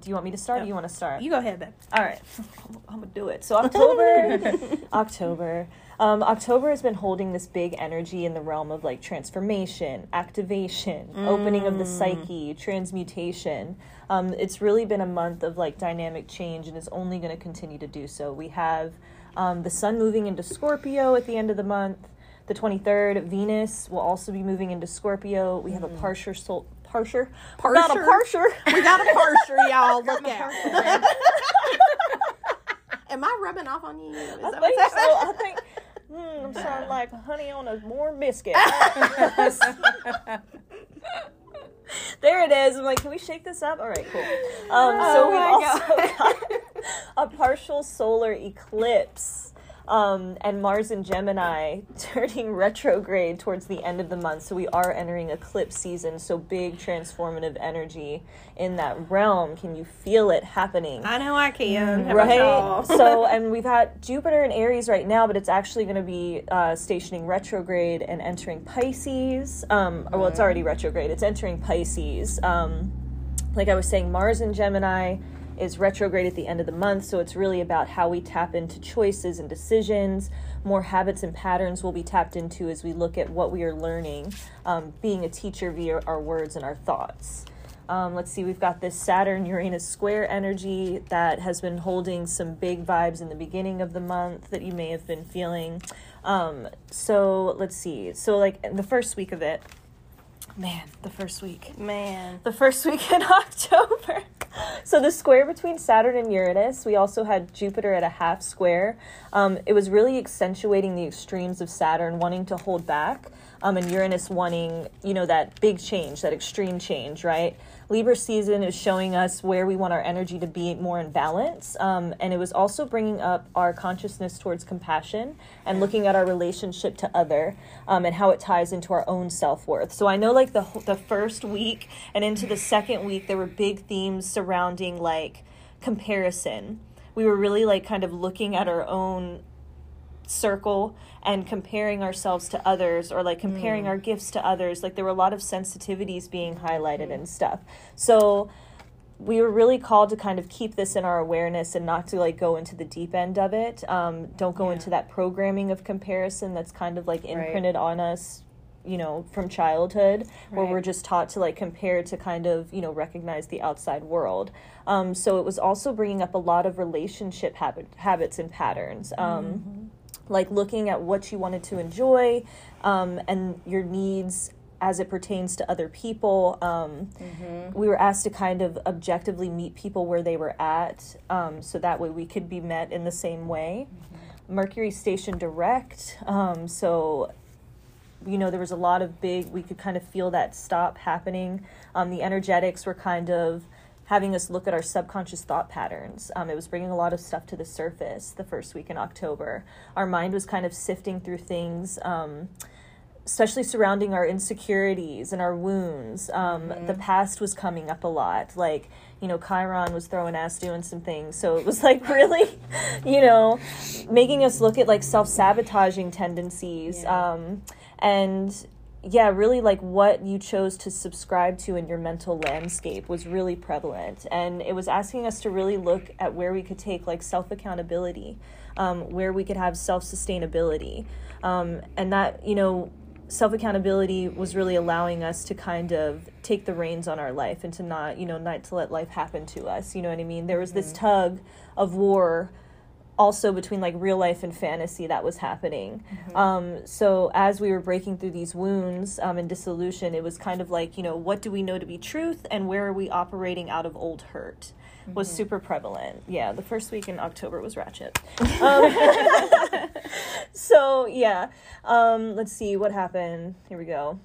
Do you want me to start? or you want to start? You go ahead, babe. All right, I'm gonna do it. So October, October, um, October has been holding this big energy in the realm of like transformation, activation, opening of the psyche, transmutation. Um, it's really been a month of like dynamic change, and is only going to continue to do so. We have um, the sun moving into Scorpio at the end of the month. The 23rd, Venus will also be moving into Scorpio. We have a partial sol- partial, not a Parser. partial. We got a parser, y'all. Look out. Am I rubbing off on you? Is I that think so. I think mm, I'm sounding like honey on a warm biscuit. there it is. I'm like, can we shake this up? All right, cool. Um, so we also got a partial solar eclipse. Um, and Mars and Gemini turning retrograde towards the end of the month. So we are entering eclipse season. So big transformative energy in that realm. Can you feel it happening? I know I can. Right so and we've got jupiter in aries right now but it's actually going to be uh, stationing retrograde and entering pisces um, or well it's already retrograde it's entering pisces um, like i was saying mars in gemini is retrograde at the end of the month so it's really about how we tap into choices and decisions more habits and patterns will be tapped into as we look at what we are learning um, being a teacher via our words and our thoughts um, let's see, we've got this Saturn Uranus square energy that has been holding some big vibes in the beginning of the month that you may have been feeling. Um, so let's see. So, like the first week of it, man, the first week Man. the first week in October. So the square between Saturn and Uranus, we also had Jupiter at a half square. Um, it was really accentuating the extremes of Saturn wanting to hold back, um, and Uranus wanting, you know, that big change, that extreme change, right? Libra season is showing us where we want our energy to be more in balance, um, and it was also bringing up our consciousness towards compassion and looking at our relationship to other um, and how it ties into our own self worth. So I know, like the the first week and into the second week, there were big themes surrounding like comparison. We were really like kind of looking at our own circle and comparing ourselves to others or like comparing our gifts to others. Like there were a lot of sensitivities being highlighted and stuff. So we were really called to kind of keep this in our awareness and not to like go into the deep end of it. Um, don't go into that programming of comparison that's kind of like imprinted on us you know from childhood where we're just taught to like compare to kind of you know recognize the outside world. Um, so it was also bringing up a lot of relationship habit, habits and patterns. Um, like looking at what you wanted to enjoy um, and your needs as it pertains to other people. Um, We were asked to kind of objectively meet people where they were at um, so that way we could be met in the same way. Mercury station direct. Um, so you know there was a lot of big we could kind of feel that stop happening um, the energetics were kind of having us look at our subconscious thought patterns. Um, it was bringing a lot of stuff to the surface the first week in October. Our mind was kind of sifting through things. Um, especially surrounding our insecurities and our wounds. Um, Mm-hmm. The past was coming up a lot. Like, you know, Chiron was throwing ass doing some things. So it was like really, you know, making us look at like self sabotaging tendencies. Yeah. Um, and yeah, really like what you chose to subscribe to in your mental landscape was really prevalent. And it was asking us to really look at where we could take like self accountability, um, where we could have self sustainability. Um, and that, you know, self accountability was really allowing us to kind of take the reins on our life and to not, you know, not to let life happen to us. You know what I mean? There was this tug of war also between like real life and fantasy that was happening. Um, so as we were breaking through these wounds um, and dissolution, it was kind of like, you know, what do we know to be truth and where are we operating out of old hurt? Was super prevalent. Yeah, the first week in October was ratchet. Um, so yeah, um, let's see what happened. Here we go.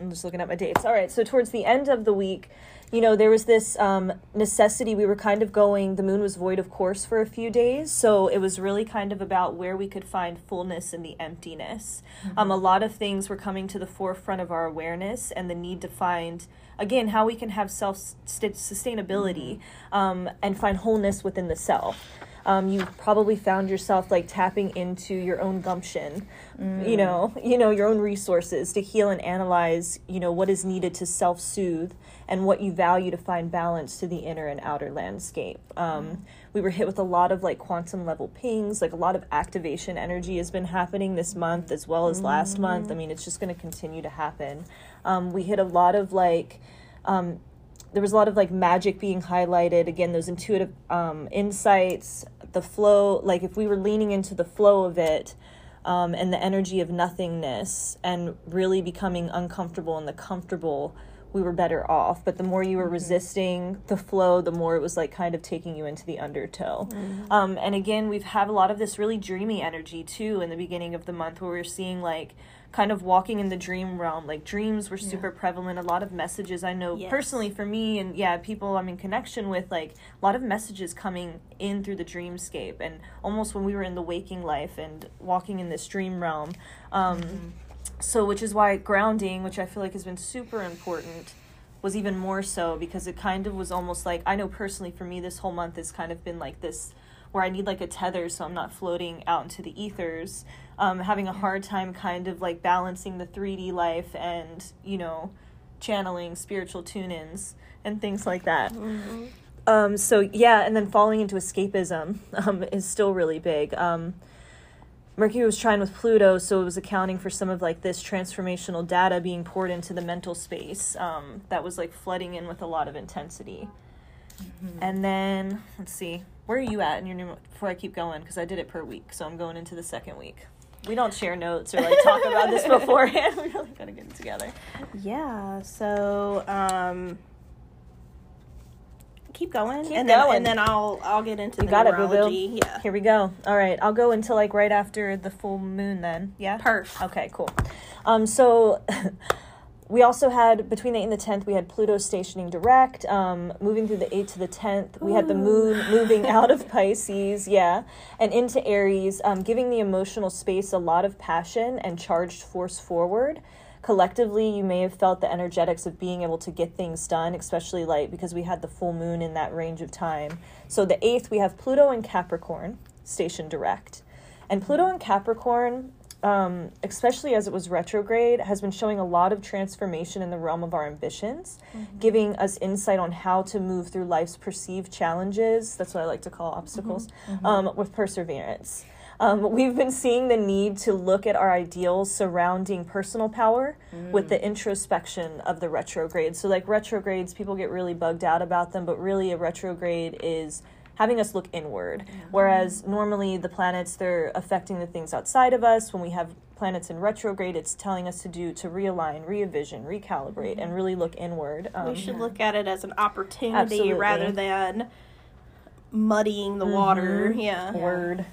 I'm just looking at my dates. All right, so towards the end of the week, you know, there was this um, necessity. We were kind of going, the moon was void of course for a few days. So it was really kind of about where we could find fullness in the emptiness. Um, a lot of things were coming to the forefront of our awareness and the need to find, again, how we can have self sustainability um, and find wholeness within the self. Um, you probably found yourself like tapping into your own gumption, you know, you know your own resources to heal and analyze, you know, what is needed to self-soothe and what you value to find balance to the inner and outer landscape. Um, we were hit with a lot of like quantum level pings, like a lot of activation energy has been happening this month as well as last month. I mean, it's just going to continue to happen. Um, we hit a lot of like. Um, there was a lot of like magic being highlighted again those intuitive um, insights the flow like if we were leaning into the flow of it um, and the energy of nothingness and really becoming uncomfortable in the comfortable we were better off. But the more you were resisting the flow the more it was like kind of taking you into the undertow. Um, and again we've had a lot of this really dreamy energy too in the beginning of the month where we're seeing like kind of walking in the dream realm. Like dreams were super prevalent. A lot of messages i know Yes. personally for me and yeah people i'm in connection with like a lot of messages coming in through the dreamscape and almost when we were in the waking life and walking in this dream realm. Um, so which is why grounding which i feel like has been super important was even more so because it kind of was almost like i know personally for me this whole month has kind of been like this where i need like a tether so i'm not floating out into the ethers um, having a hard time kind of like balancing the 3d life and you know channeling spiritual tune-ins and things like that. Um, so yeah and then falling into escapism um, is still really big. Um, Mercury was trying with Pluto, so it was accounting for some of like this transformational data being poured into the mental space um, that was like flooding in with a lot of intensity. And then let's see, where are you at in your new? Before I keep going, because I did it per week, so I'm going into the second week. We don't share notes or like talk about this beforehand. We really gotta get it together. Yeah. So, um, keep going, Keep and then going. and then I'll I'll get into You the got it, boo boo. numerology. Yeah. Here we go. All right, I'll go until like right after the full moon. Then, yeah. Perf. Okay, cool. Um, so we also had between the 8th and the 10th, we had Pluto stationing direct, um, moving through the 8th to the 10th. We had the moon moving out of Pisces, yeah, and into Aries, um, giving the emotional space a lot of passion and charged force forward. Collectively, you may have felt the energetics of being able to get things done, especially like because we had the full moon in that range of time. So the 8th, we have Pluto in Capricorn station direct. And Pluto in Capricorn, um, especially as it was retrograde, has been showing a lot of transformation in the realm of our ambitions, giving us insight on how to move through life's perceived challenges. That's what I like to call obstacles, um, with perseverance. Um, we've been seeing the need to look at our ideals surrounding personal power with the introspection of the retrograde. So, like retrogrades, people get really bugged out about them, but really, a retrograde is having us look inward. Whereas normally the planets they're affecting the things outside of us. When we have planets in retrograde, it's telling us to do to realign, revision, recalibrate, and really look inward. Um, We should look at it as an opportunity Absolutely. rather than muddying the water. Yeah. word.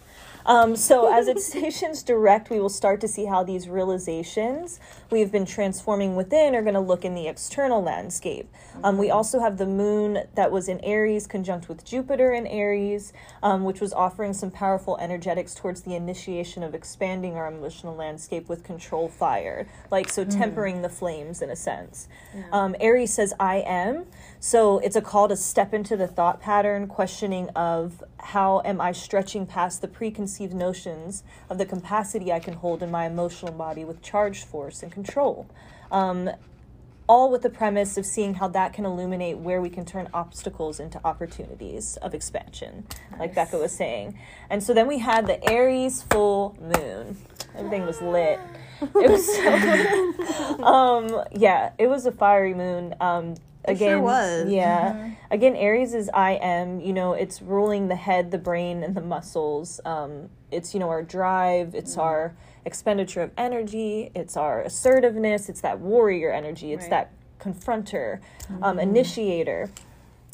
Um, so, as it stations direct, we will start to see how these realizations we've been transforming within are going to look in the external landscape. Um, we also have the moon that was in Aries conjunct with Jupiter in Aries, um, which was offering some powerful energetics towards the initiation of expanding our emotional landscape with control fire, like so tempering the flames in a sense. Um, Aries says, I am. So it's a call to step into the thought pattern, questioning of how am I stretching past the preconceived notions of the capacity I can hold in my emotional body with charged force and control. Um, all with the premise of seeing how that can illuminate where we can turn obstacles into opportunities of expansion, like Becca was saying. And so then we had the Aries full moon. Everything was lit. It was so, um, yeah, it was a fiery moon. Um, It sure again, was. yeah. Again, Aries is I am. You know, it's ruling the head, the brain, and the muscles. Um, it's you know our drive. It's our expenditure of energy. It's our assertiveness. It's that warrior energy. It's Right. that confronter, um, initiator.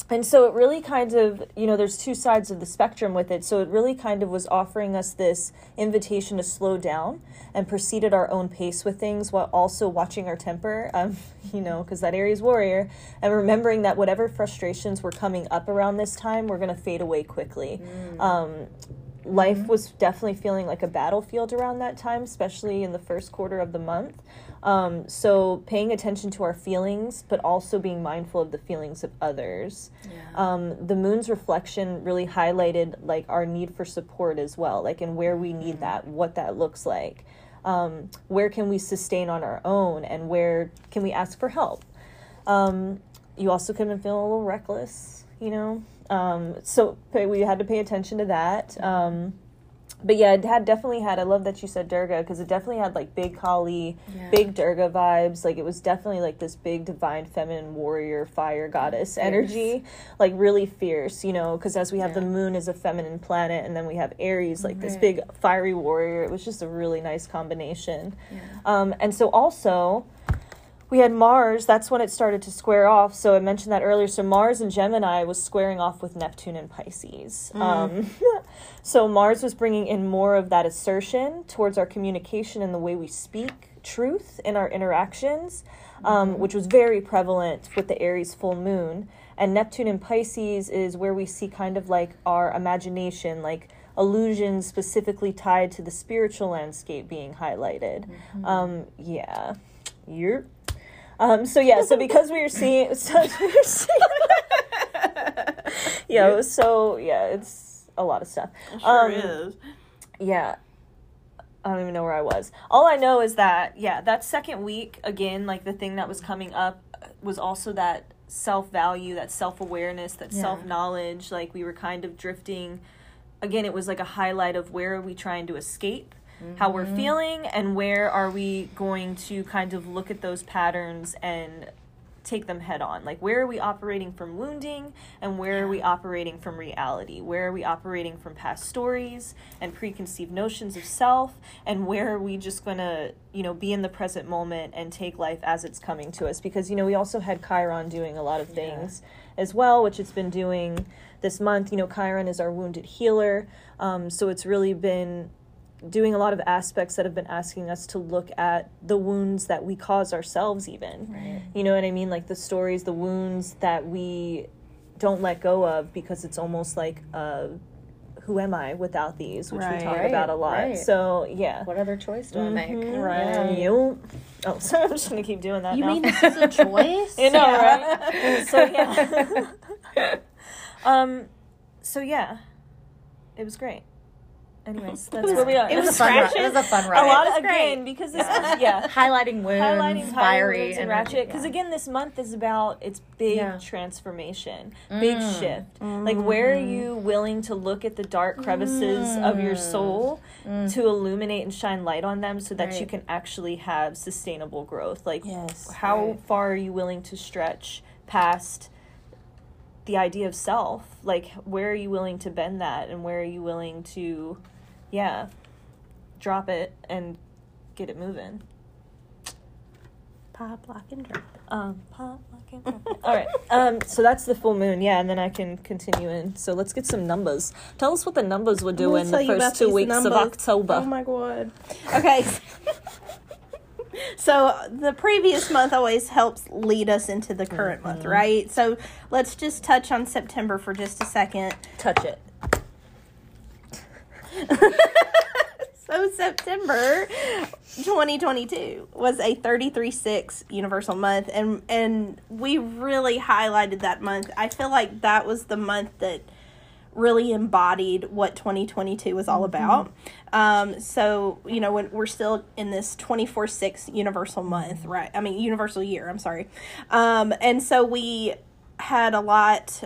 And so it really kind of, you know, there's two sides of the spectrum with it. So it really kind of was offering us this invitation to slow down and proceed at our own pace with things while also watching our temper, um, you know, because that Aries warrior, and remembering that whatever frustrations were coming up around this time were going to fade away quickly. Um, life was definitely feeling like a battlefield around that time, especially in the first quarter of the month. Um, so paying attention to our feelings, but also being mindful of the feelings of others. Um, the moon's reflection really highlighted like our need for support as well, like and where we need that, what that looks like. Um, where can we sustain on our own, and where can we ask for help? Um, you also and feel a little reckless, you know. Um, so we had to pay attention to that. Um, but yeah, it had definitely had. I love that you said Durga because it definitely had like big Kali, Yeah. big Durga vibes. Like it was definitely like this big divine feminine warrior fire goddess energy, like really fierce. You know, because as we have the moon as a feminine planet, and then we have Aries, like this big fiery warrior. It was just a really nice combination. Um, and so also we had Mars, that's when it started to square off. So I mentioned that earlier. So Mars and Gemini was squaring off with Neptune and Pisces. Um, so Mars was bringing in more of that assertion towards our communication and the way we speak truth in our interactions, um, which was very prevalent with the Aries full moon. And Neptune and Pisces is where we see kind of like our imagination, like illusions specifically tied to the spiritual landscape being highlighted. Um, yeah. Yep. Um, so yeah, so because we were seeing, so we were seeing, yeah, it so yeah, it's a lot of stuff. Sure Um, is. Yeah. I don't even know where I was. All I know is that, yeah, that second week, again, like the thing that was coming up was also that self value, that self awareness, that Yeah. self knowledge. Like we were kind of drifting. Again, it was like a highlight of where are we trying to escape, how we're feeling, and where are we going to kind of look at those patterns and take them head on. Like, where are we operating from wounding and where are we operating from reality? Where are we operating from past stories and preconceived notions of self? And where are we just going to, you know, be in the present moment and take life as it's coming to us? Because, you know, we also had Chiron doing a lot of things as well, which it's been doing this month. You know, Chiron is our wounded healer. Um, so it's really been doing a lot of aspects that have been asking us to look at the wounds that we cause ourselves even. Right. you know what i mean? Like the stories the wounds that we don't let go of because it's almost like uh who am i without these which Right. we talk Right, about a lot. So yeah. What other choice do I make? Mhm, Right. you oh sorry i'm just gonna keep doing that You now. mean this is a choice? you know right? So yeah. Um so yeah. It was great anyways that's where we are it was a fun ride. It was a fun ride. a lot of, again because this is yeah highlighting wounds, highlighting fiery fiery and energy, ratchet because yeah. again this month is about its big Yeah. transformation big Mm. shift like where are you willing to look at the dark crevices of your soul to illuminate and shine light on them so that you Mm. Can actually have sustainable growth like Yes. how Right. far are you willing to stretch past the idea of self like where are you willing to bend that and where are you willing to yeah drop it and get it moving Pop, lock, and drop. um, pop, lock, and drop. It. All right. Um, so that's the full moon, yeah, and then I can continue in. So let's get some numbers. Tell us what the numbers were doing the first two weeks numbers. of October. Oh my god. Okay. so the previous month always helps lead us into the current month, Mm-hmm. right? So let's just touch on September for just a second. Touch it. So September 2022 was a 33-6 universal month and and we really highlighted that month. I feel like that was the month that really embodied what 2022 was all about. Um, so, you know, when we're still in this 24 6 universal month, right? I mean, universal year, I'm sorry. Um, and so we had a lot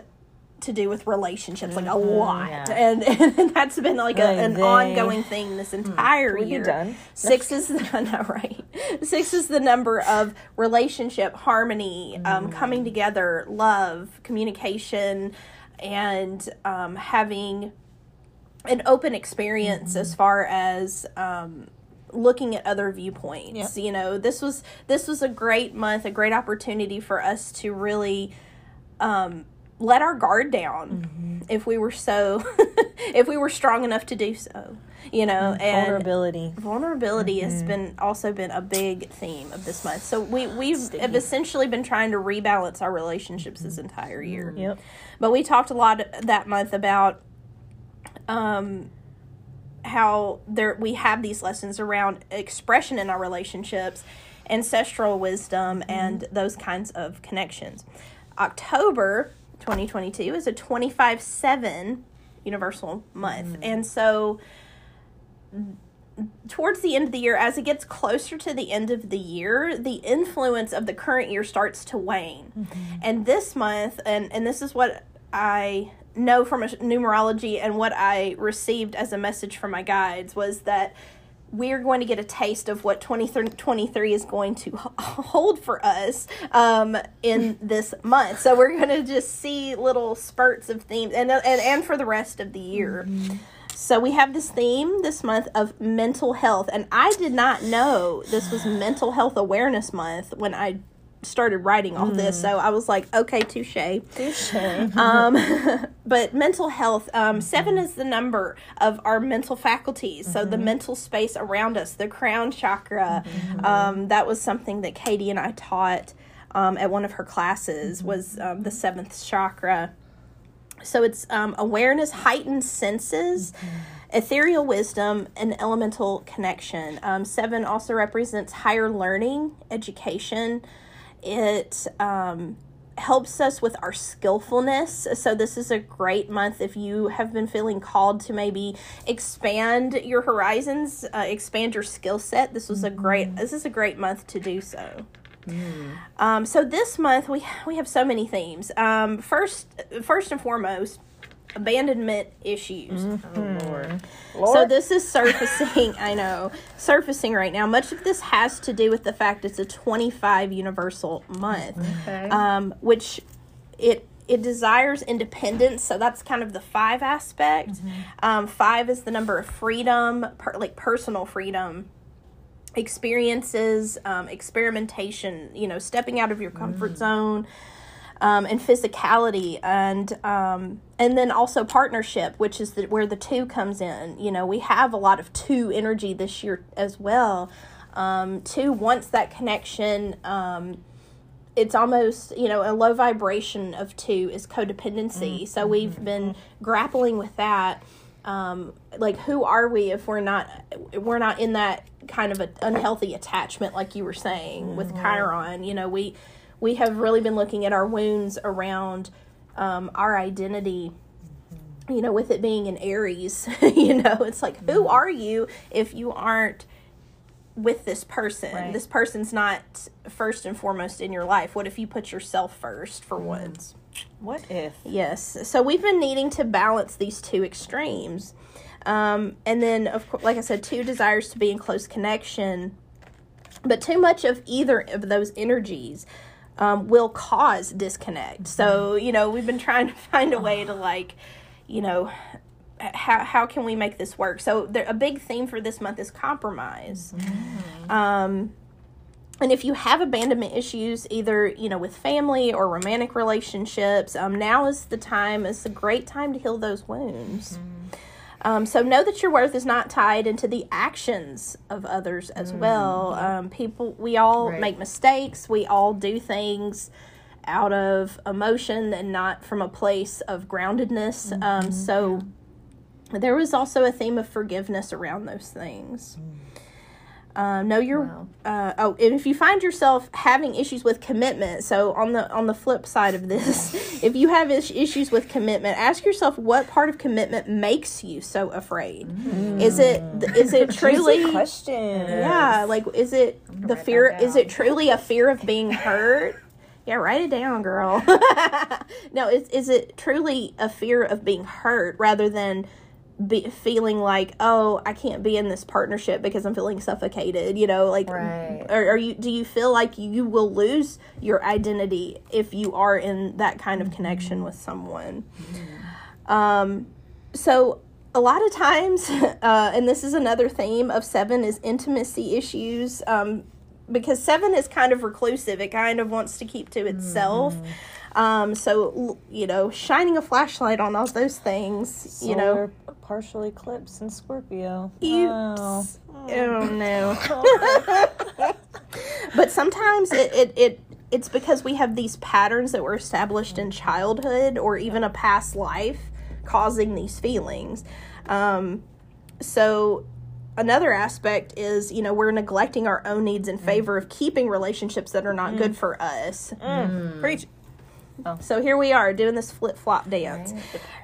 to do with relationships, like a lot. yeah. And, and that's been like a, an ongoing thing this entire Can we be year. done? Six is the know, right. Six is the number of relationship, harmony, um, Mm. coming together, love, communication, and um, having an open experience Mm-hmm. as far as um, looking at other viewpoints. Yep. You know, this was this was a great month, a great opportunity for us to really um, let our guard down Mm-hmm. if we were so if we were strong enough to do so. You know, mm-hmm. and Vulnerability. vulnerability has mm-hmm. been also been a big theme of this month. So we ah, we have essentially been trying to rebalance our relationships this mm-hmm. entire year. Yep. But we talked a lot that month about um how there we have these lessons around expression in our relationships, ancestral wisdom and those kinds of connections. October 2022 is a 25/7 universal month. Mm-hmm. And so towards the end of the year, as it gets closer to the end of the year, the influence of the current year starts to wane. Mm-hmm. And this month, and, and this is what I know from a numerology and what I received as a message from my guides was that we're going to get a taste of what 2023 is going to hold for us um, in this month. So we're going to just see little spurts of themes and, and, and for the rest of the year. So we have this theme this month of mental health, and I did not know this was Mental Health Awareness Month when I started writing all this. So I was like, okay, touche. Touche. Um, but mental health, um, seven is the number of our mental faculties. So the mental space around us, the crown chakra. Um, that was something that Katie and I taught um, at one of her classes. Was um, the seventh chakra. So it's um, awareness, heightened senses, ethereal wisdom, and elemental connection. Um, seven also represents higher learning, education. It um, helps us with our skillfulness. So this is a great month if you have been feeling called to maybe expand your horizons, uh, expand your skill set. This was a great. This is a great month to do so. Um, so this month we we have so many themes. Um, first, first and foremost, abandonment issues. So this is surfacing. I know surfacing right now. Much of this has to do with the fact it's a 25 universal month, Okay. um, which it it desires independence. So that's kind of the five aspect. Um, five is the number of freedom, per, like personal freedom experiences, um, experimentation, you know, stepping out of your comfort zone, um, and physicality, and um, and then also partnership, which is the, where the two comes in. You know, we have a lot of two energy this year as well. Um, two wants that connection. Um, it's almost you know a low vibration of two is codependency. So we've been grappling with that um, like who are we if we're not we're not in that kind of an unhealthy attachment like you were saying with chiron you know we we have really been looking at our wounds around um, our identity you know with it being in aries you know it's like who are you if you aren't with this person Right. this person's not first and foremost in your life what if you put yourself first for once What if? Yes. So we've been needing to balance these two extremes. Um, and then, of course, like I said, two desires to be in close connection. But too much of either of those energies um, will cause disconnect. So, you know, we've been trying to find a way to, like, you know, how, how can we make this work? So, there, a big theme for this month is compromise. Um, and if you have abandonment issues, either you know with family or romantic relationships, um, now is the time. It's a great time to heal those wounds. Um, so know that your worth is not tied into the actions of others as well. Um, people, we all Right. make mistakes. We all do things out of emotion and not from a place of groundedness. Um, so there was also a theme of forgiveness around those things. Uh, know your Wow. uh, oh, and if you find yourself having issues with commitment, so on the on the flip side of this, if you have is- issues with commitment, ask yourself what part of commitment makes you so afraid. Is it is it truly question. yeah, like is it the fear? Is it truly a fear of being hurt? yeah, write it down, girl. no, is is it truly a fear of being hurt rather than be, feeling like oh I can't be in this partnership because I'm feeling suffocated? You know, like Right. or are you? Do you feel like you will lose your identity if you are in that kind of connection with someone? Um, so a lot of times, uh, and this is another theme of seven is intimacy issues. Um, because seven is kind of reclusive, it kind of wants to keep to itself. Um, so you know, shining a flashlight on all those things, you know. Partial eclipse in Scorpio. Oops. Wow. Oh no. but sometimes it, it, it it's because we have these patterns that were established in childhood or even a past life causing these feelings. Um, so another aspect is you know we're neglecting our own needs in favor of keeping relationships that are not good for us. Preach. So here we are doing this flip flop dance.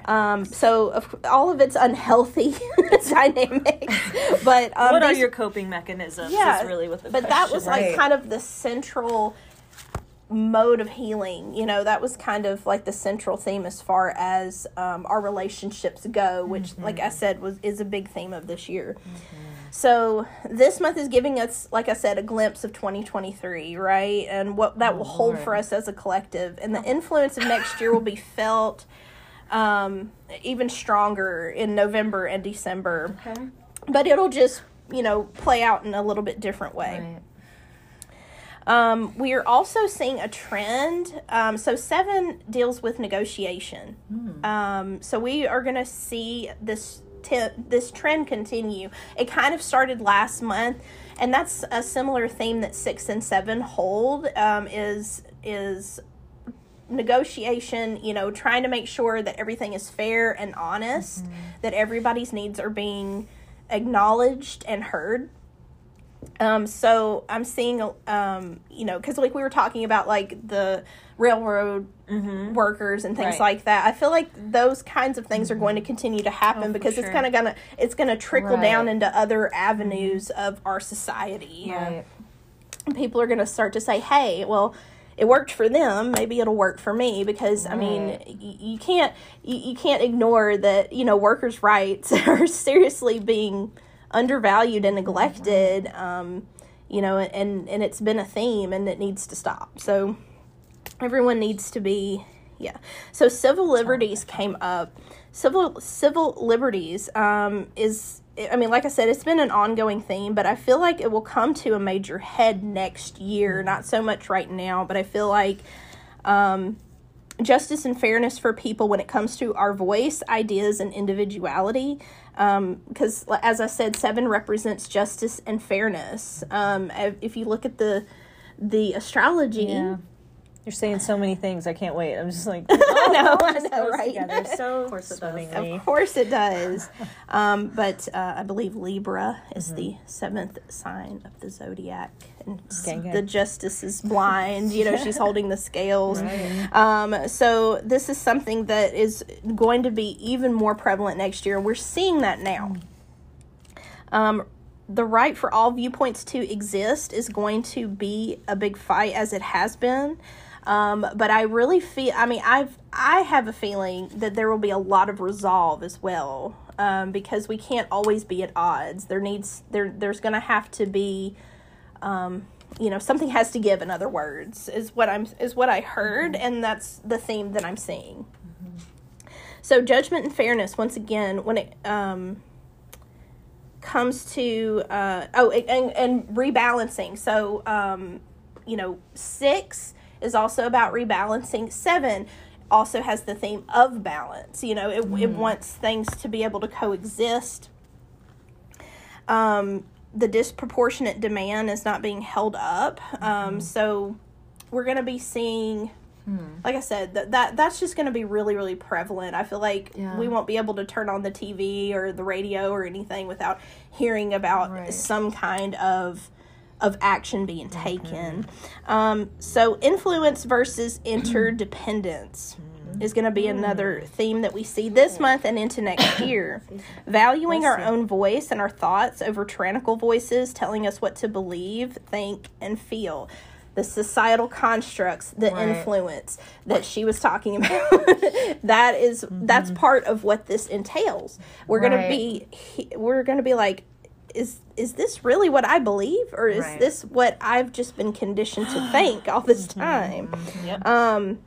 Um, so of, all of it's unhealthy dynamics, but um, what are these- your coping mechanisms? yeah, is really what the but that was like Right. kind of the central mode of healing. You know, that was kind of like the central theme as far as um, our relationships go, which, like I said, was is a big theme of this year. So this month is giving us, like I said, a glimpse of 2023, right? And what that will hold for us as a collective. And the influence of next year will be felt um, even stronger in November and December. Okay. But it'll just, you know, play out in a little bit different way. Right. Um, we are also seeing a trend. Um, so seven deals with negotiation. Um, so we are going to see this t- this trend continue. It kind of started last month, and that's a similar theme that six and seven hold. Um, is is negotiation, you know, trying to make sure that everything is fair and honest, that everybody's needs are being acknowledged and heard. Um, so I'm seeing, um, you know, because like we were talking about like the railroad Mm-hmm. workers and things Right. like that. I feel like those kinds of things are mm-hmm. going to continue to happen oh, because it's kind of gonna it's gonna trickle down into other avenues of our society Right. people are going to start to say, "Hey, well, it worked for them. Maybe it'll work for me." Because I mean, Right. y- you can't you, you can't ignore that you know workers' rights are seriously being undervalued and neglected. Mm-hmm. Um, you know, and and it's been a theme, and it needs to stop. So everyone needs to be yeah. So civil liberties came up. Civil civil liberties um is i mean like i said it's been an ongoing theme but i feel like it will come to a major head next year. Not so much right now but i feel like um justice and fairness for people when it comes to our voice ideas and individuality. Because as i said seven represents justice and fairness. Um if if you look at the the astrology Yeah. You're saying so many things. I can't wait. I'm just like, I know, oh, I just know, goes right? Together so course it does. Of course it does. um, but uh, I believe Libra is the seventh sign of the zodiac. And s- Gang, gang. the justice is blind. You know, she's holding the scales. Um, so this is something that is going to be even more prevalent next year. We're seeing that now. Um, the right for all viewpoints to exist is going to be a big fight as it has been. Um, but I really feel, I mean, I've, I have a feeling that there will be a lot of resolve as well. Um, because we can't always be at odds. There needs, there, there's going to have to be, um, you know, something has to give. In other words, is what I'm, is what I heard, and that's the theme that I'm seeing. So judgment and fairness, once again, when it, um, comes to uh, oh and, and rebalancing so um, you know six is also about rebalancing seven also has the theme of balance you know it, it wants things to be able to coexist um, the disproportionate demand is not being held up um, so we're going to be seeing like I said, that, that that's just going to be really, really prevalent. I feel like Yeah. we won't be able to turn on the TV or the radio or anything without hearing about Right. some kind of of action being taken. Um, so, influence versus interdependence is going to be another theme that we see this month and into next year. Valuing our own voice and our thoughts over tyrannical voices telling us what to believe, think, and feel. The societal constructs, the Right. influence that she was talking about. that is- that's part of what this entails. We're gonna be we're gonna be like, is is this really what I believe, or is Right. this what I've just been conditioned to think all this time? Yep. Um,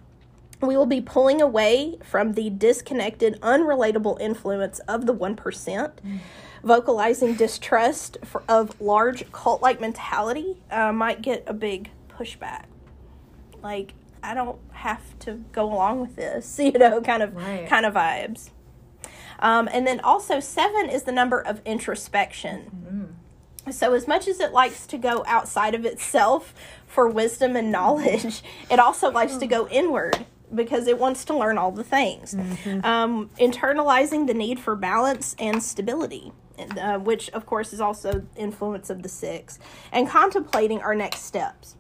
we will be pulling away from the disconnected, unrelatable influence of the 1%, vocalizing distrust for, of large cult like mentality uh, might get a big pushback. Like, I don't have to go along with this, you know, kind of Right. kind of vibes. Um, and then also seven is the number of introspection. So as much as it likes to go outside of itself for wisdom and knowledge, it also likes to go inward because it wants to learn all the things. Um, internalizing the need for balance and stability. Uh, which of course is also influence of the six and contemplating our next steps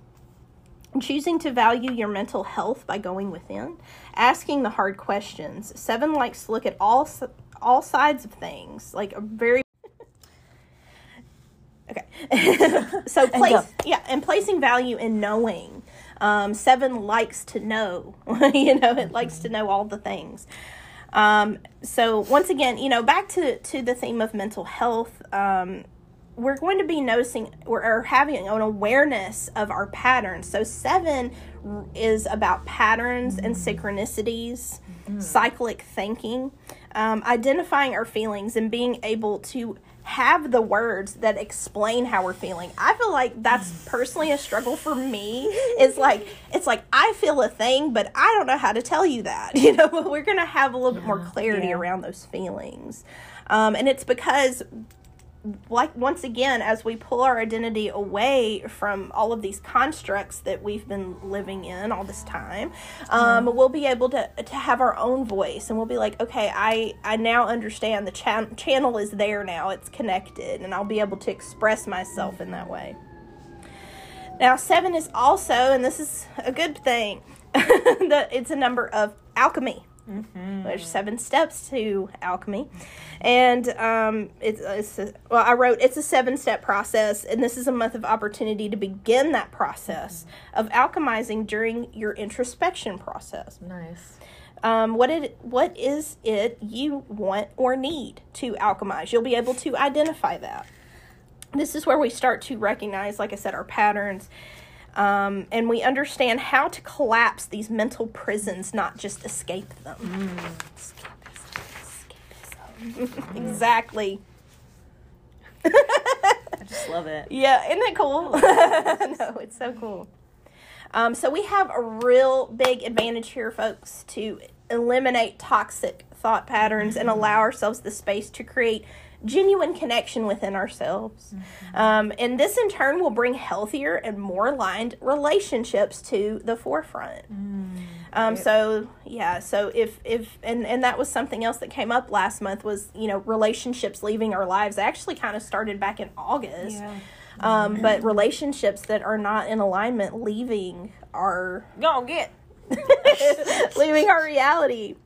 choosing to value your mental health by going within asking the hard questions seven likes to look at all all sides of things like a very okay. So place go. yeah and placing value in knowing. Um, seven likes to know you know it likes to know all the things. Um, so once again you know back to to the theme of mental health um, we're going to be noticing or, or having an awareness of our patterns. So, seven is about patterns and synchronicities, cyclic thinking, um, identifying our feelings, and being able to have the words that explain how we're feeling. I feel like that's personally a struggle for me. It's like it's like I feel a thing, but I don't know how to tell you that. You know, we're gonna have a little bit more clarity Yeah. around those feelings, um, and it's because like once again as we pull our identity away from all of these constructs that we've been living in all this time um, we'll be able to, to have our own voice and we'll be like okay i i now understand the chan- channel is there now. It's connected and i'll be able to express myself in that way. Now seven is also and this is a good thing that it's a number of alchemy there's seven steps to alchemy, and um, it's, it's a, well. I wrote it's a seven-step process, and this is a month of opportunity to begin that process of alchemizing during your introspection process. Nice. Um, what it what is it you want or need to alchemize? You'll be able to identify that. This is where we start to recognize, like I said, our patterns. Um, and we understand how to collapse these mental prisons, not just escape them. Escapism. Escapism. exactly. I just love it. Yeah, isn't it cool? no, it's so cool. Um, so we have a real big advantage here, folks, to eliminate toxic thought patterns and allow ourselves the space to create genuine connection within ourselves. Um, and this in turn will bring healthier and more aligned relationships to the forefront. Um, so yeah, so if if and and that was something else that came up last month was you know relationships leaving our lives. It actually kind of started back in August. Um, but relationships that are not in alignment leaving our Go get. leaving our reality.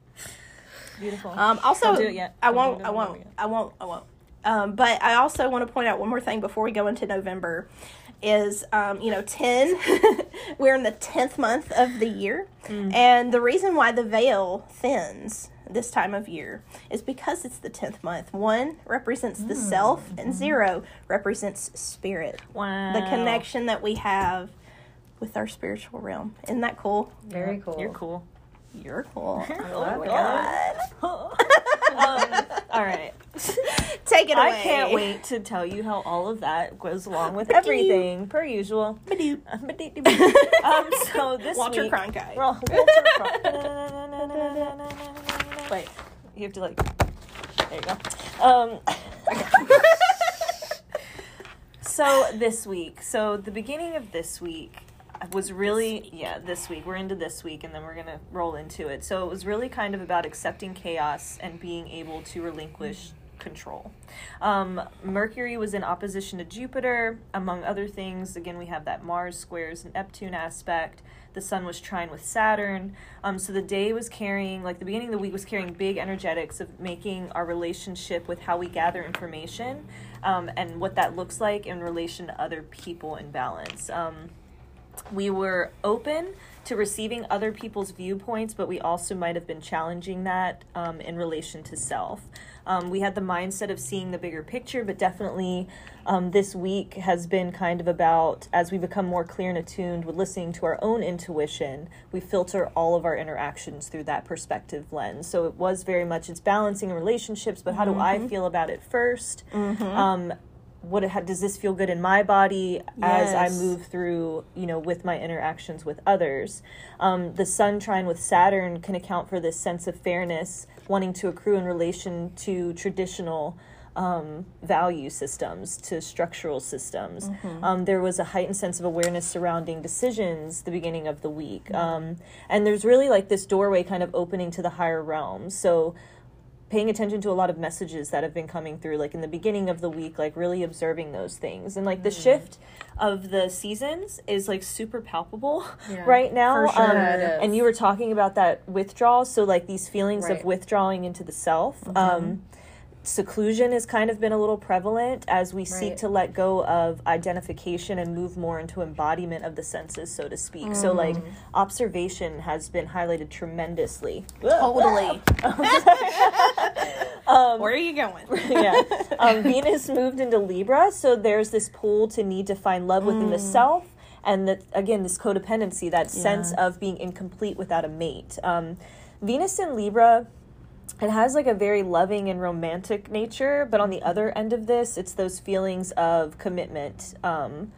Beautiful. Um, also, Don't do it yet. I won't. I don't do won't. I won't. I won't. Um, but I also want to point out one more thing before we go into November. Is um, you know ten? we're in the tenth month of the year, Mm. and the reason why the veil thins this time of year is because it's the tenth month. One represents the Mm. self, and zero represents spirit. wow. The connection that we have with our spiritual realm. Isn't that cool? Very cool. You're cool. You're cool. Oh my. God. um, All right. Take it away. I can't wait to tell you how all of that goes along with everything, per usual. Um, so this Walter week, Cronkite. Well, Walter Cronkite. Wait, you have to like. There you go. Um, so this week, so the beginning of this week was really yeah this week. We're into this week and then we're gonna roll into it. So it was really kind of about accepting chaos and being able to relinquish control. Um, mercury was in opposition to jupiter among other things. Again we have that mars squares and neptune aspect. The sun was trine with saturn. Um, so the day was carrying like the beginning of the week was carrying big energetics of making our relationship with how we gather information um, and what that looks like in relation to other people in balance. Um, we were open to receiving other people's viewpoints, but we also might have been challenging that um, in relation to self. Um, we had the mindset of seeing the bigger picture, but definitely um, this week has been kind of about as we become more clear and attuned with listening to our own intuition, we filter all of our interactions through that perspective lens. So it was very much it's balancing relationships, but how do I feel about it 1st Um, what how, does this feel good in my body as I move through, you know, with my interactions with others. Um, the sun trine with Saturn can account for this sense of fairness wanting to accrue in relation to traditional um, value systems, to structural systems. Um, there was a heightened sense of awareness surrounding decisions the beginning of the week. Um, and there's really like this doorway kind of opening to the higher realms. So paying attention to a lot of messages that have been coming through like in the beginning of the week like really observing those things. And like the shift of the seasons is like super palpable right now sure. um, and you were talking about that withdrawal. So like these feelings of withdrawing into the self um, seclusion has kind of been a little prevalent as we seek to let go of identification and move more into embodiment of the senses so to speak so like observation has been highlighted tremendously Totally. Um, Where are you going? yeah. Um, Venus moved into Libra, so there's this pull to need to find love within the self, and that again, this codependency, that sense of being incomplete without a mate. Um, Venus in Libra. It has like a very loving and romantic nature, but on the other end of this, it's those feelings of commitment. Um,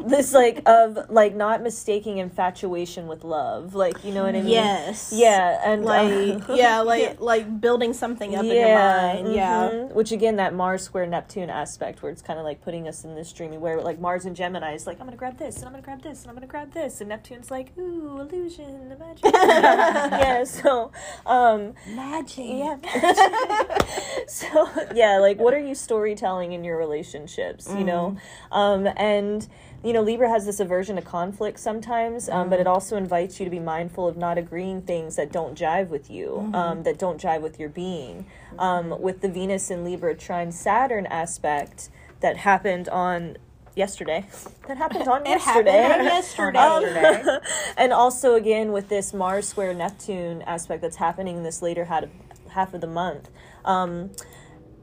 this like of like not mistaking infatuation with love, like you know what I mean? Yes. Yeah, and Like uh, yeah, like like building something up in your mind. Yeah. mhm. Which again, that Mars square Neptune aspect, where it's kind of like putting us in this dreamy where like Mars and Gemini is like, I'm gonna grab this and I'm gonna grab this and I'm gonna grab this, and Neptune's like, ooh, illusion, magic. yeah. So, um, Magic. yeah. so yeah, like what are you storytelling in your relationships? You know, um, and you know Libra has this aversion to conflict sometimes, um, but it also invites you to be mindful of not agreeing things that don't jive with you, um, that don't jive with your being. Um, with the Venus and Libra trine Saturn aspect that happened on yesterday. That happened on It happened yesterday. on yesterday. Um, and also again with this Mars square Neptune aspect that's happening in this later half of, half of the month.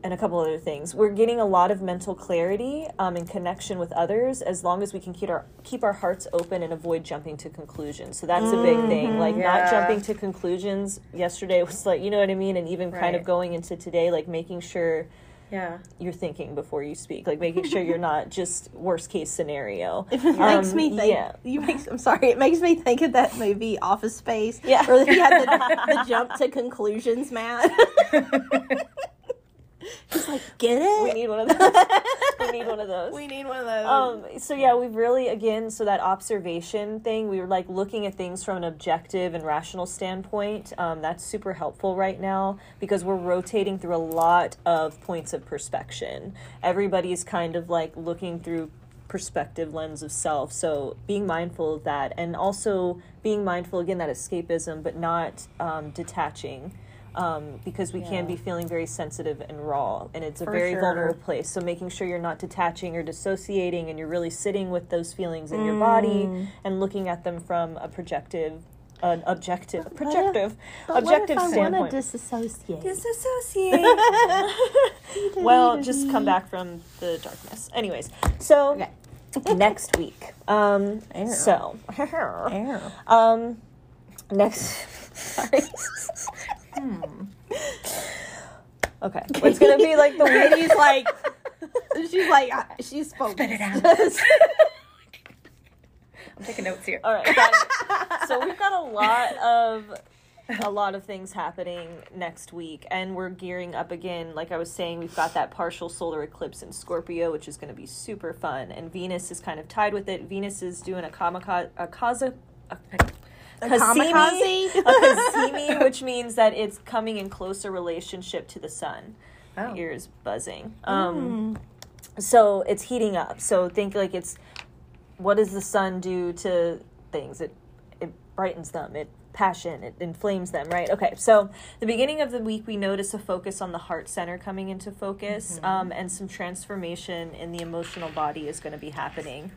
And a couple other things. We're getting a lot of mental clarity um, and connection with others as long as we can keep our keep our hearts open and avoid jumping to conclusions. So that's a big thing. Like not jumping to conclusions. Yesterday was like, you know what I mean, and even kind of going into today, like making sure Yeah. you're thinking before you speak, like making sure you're not just worst case scenario. It makes Um, me think. yeah. You makes. I'm sorry. It makes me think of that movie Office Space. Yeah. Where he had the, the jump to conclusions, mat. He's like, get it? We need one of those. we need one of those. We need one of those. Um, so yeah, we've really again so that observation thing. We were like looking at things from an objective and rational standpoint. Um, that's super helpful right now because we're rotating through a lot of points of perspection. Everybody's kind of like looking through perspective lens of self. So being mindful of that, and also being mindful again that escapism, but not um, detaching. Um, because we can be feeling very sensitive and raw, and it's a For very sure. vulnerable place. So making sure you're not detaching or dissociating and you're really sitting with those feelings in your body Mm. and looking at them from a projective an objective projective But objective what if I standpoint. want to disassociate? Disassociate. well, just come back from the darkness. Anyways, so Okay. next week. Um Ew. so Ew. um next sorry. Okay, it's gonna be like the week. Katie's like, she's like, uh, she's focused. I'm taking notes here. All right, so we've got a lot of a lot of things happening next week, and we're gearing up again. Like I was saying, we've got that partial solar eclipse in Scorpio, which is going to be super fun, and Venus is kind of tied with it. Venus is doing a kamikaze, a kaza. A, A kamikaze? a Cazimi, which means that it's coming in closer relationship to the sun. Oh. My ears buzzing. Um, So it's heating up. So think like it's what does the sun do to things? It it brightens them. It passion. It inflames them. Right. Okay. So the beginning of the week, we notice a focus on the heart center coming into focus, um, and some transformation in the emotional body is going to be happening.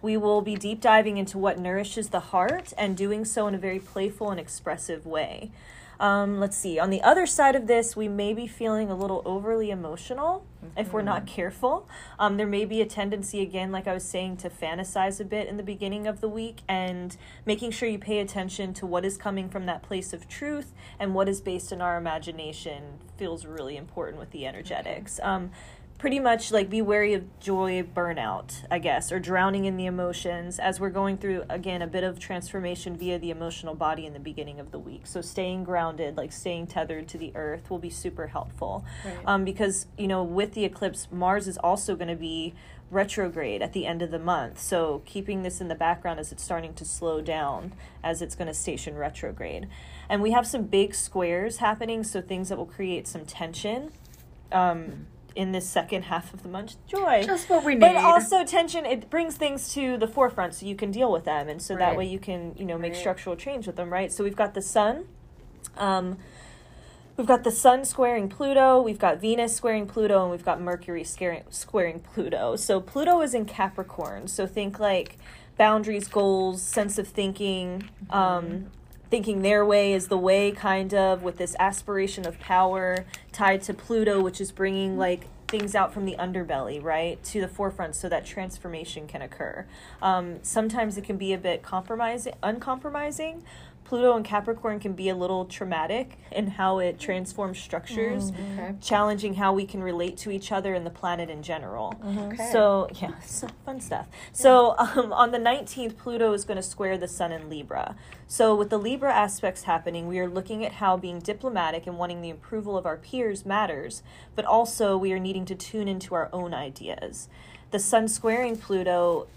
We will be deep diving into what nourishes the heart and doing so in a very playful and expressive way. Um, let's see. On the other side of this, we may be feeling a little overly emotional if we're not careful. Um, there may be a tendency, again, like I was saying, to fantasize a bit in the beginning of the week and making sure you pay attention to what is coming from that place of truth and what is based in our imagination feels really important with the energetics. Um, pretty much like be wary of joy burnout, I guess, or drowning in the emotions as we're going through again a bit of transformation via the emotional body in the beginning of the week. So staying grounded, like staying tethered to the earth, will be super helpful. Um, because you know, with the eclipse, Mars is also going to be retrograde at the end of the month. So keeping this in the background as it's starting to slow down as it's going to station retrograde. And we have some big squares happening, so things that will create some tension. Um, in this second half of the month, joy. Just what we need. But also tension, it brings things to the forefront so you can deal with them, and so that way you can, you know, make Right. structural change with them, right? So we've got the sun. Um, we've got the sun squaring Pluto, we've got Venus squaring Pluto, and we've got Mercury squaring, squaring Pluto. So Pluto is in Capricorn. So think like boundaries, goals, sense of thinking, um, thinking their way is the way, kind of, with this aspiration of power tied to Pluto, which is bringing like things out from the underbelly, right, to the forefront so that transformation can occur. Um, sometimes it can be a bit compromising, uncompromising. Pluto and Capricorn can be a little traumatic in how it transforms structures, Okay. challenging how we can relate to each other and the planet in general. Okay. So yeah, so fun stuff. So um, on the nineteenth, Pluto is going to square the Sun in Libra. So with the Libra aspects happening, we are looking at how being diplomatic and wanting the approval of our peers matters, but also we are needing to tune into our own ideas. The Sun squaring Pluto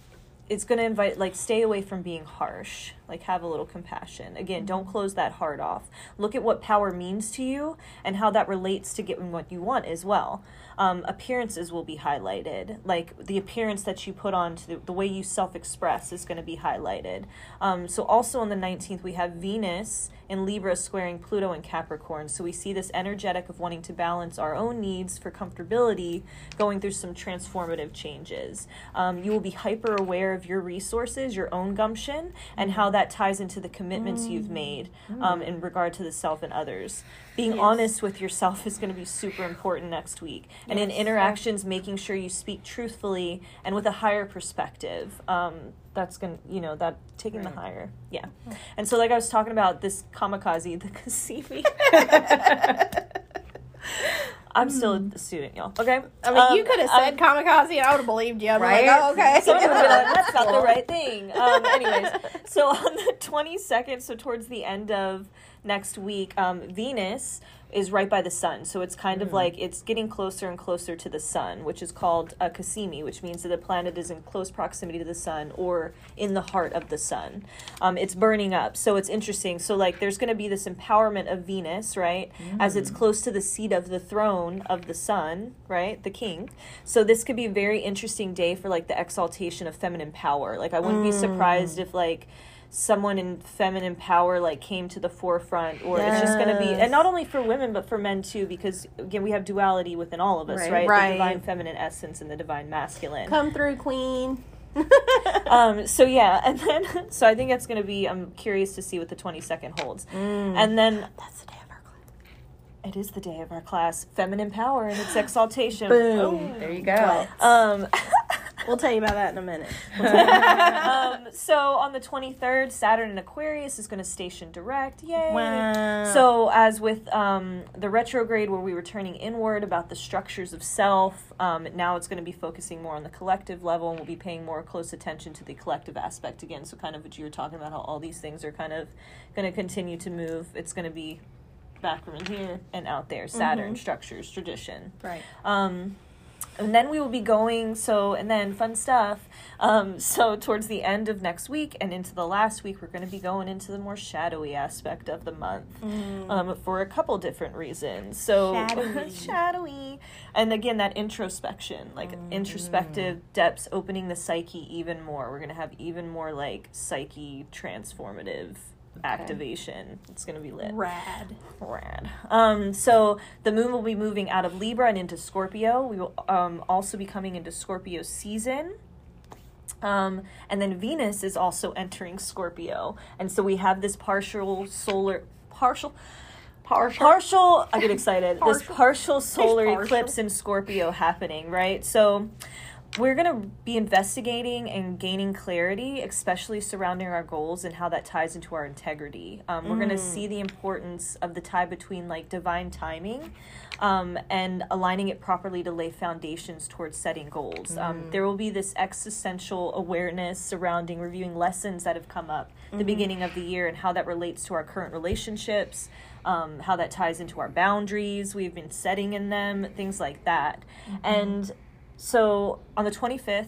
it's going to invite like stay away from being harsh. Like have a little compassion. Again don't close that heart off. Look at what power means to you and how that relates to getting what you want as well. Um, appearances will be highlighted. Like the appearance that you put on to the, the way you self-express is going to be highlighted. Um, so also on the 19th we have venus in libra squaring pluto and capricorn. So we see this energetic of wanting to balance our own needs for comfortability going through some transformative changes. Um, you will be hyper aware of your resources your own gumption and how that ties into the commitments you've made um, in regard to the self and others. Being honest with yourself is going to be super important next week. And in interactions making sure you speak truthfully and with a higher perspective. Um, that's going to you know that taking the higher yeah and so like i was talking about this kamikaze the cazimi i'm still a student y'all okay I mean, you Um, could have said kamikaze and I would have believed you. I'm Right? like, oh, okay. Someone would be like, that's not the right thing. Um, anyways, so on the 22nd, so towards the end of next week, um, Venus is right by the sun. So it's kind of hmm. like it's getting closer and closer to the sun, which is called a Cazimi, which means that the planet is in close proximity to the sun or in the heart of the sun. Um, it's burning up. So it's interesting. So, like, there's going to be this empowerment of Venus, right? As it's hmm. close to the seat of the throne of the sun, right? The king. So, this could be a very interesting day for like the exaltation of feminine power. Like, I wouldn't be hmm. surprised if, like, someone in feminine power like came to the forefront or it's just going to be and not only for women but for men too because again we have duality within all of us Right. right, Right. the divine feminine essence and the divine masculine Come through, queen. um so yeah and then so i think it's going to be i'm curious to see what the 22nd holds and then That's the day of our class. it is the day of our class feminine power and its exaltation Boom. There you go. um We'll tell you about that in a minute. um, so on the 23rd, Saturn in Aquarius is going to station direct. Yay! Wow. So as with um, the retrograde, where we were turning inward about the structures of self, um, now it's going to be focusing more on the collective level, and we'll be paying more close attention to the collective aspect again. So kind of what you were talking about, how all these things are kind of going to continue to move. It's going to be back from here and out there. Saturn structures, tradition. right. Um, and then we will be going so and then fun stuff. Um, so towards the end of next week and into the last week we're going to be going into the more shadowy aspect of the month um, for a couple different reasons. So Shadowy. shadowy. And again that introspection like introspective depths opening the psyche even more. We're going to have even more like psyche transformative activation it's going to be lit Rad. Rad. Um, so the moon will be moving out of Libra and into Scorpio. We will um, also be coming into Scorpio season. Um, and then Venus is also entering Scorpio. And so we have this partial solar, partial, Partial. partial, I get excited, this Partial. partial solar partial. eclipse in Scorpio happening, right? So we're going to be investigating and gaining clarity, especially surrounding our goals and how that ties into our integrity. Um, we're going to see the importance of the tie between like divine timing um, and aligning it properly to lay foundations towards setting goals. Um, there will be this existential awareness surrounding reviewing lessons that have come up the beginning of the year and how that relates to our current relationships. Um, how that ties into our boundaries we've been setting in them, things like that. And so on the 25th,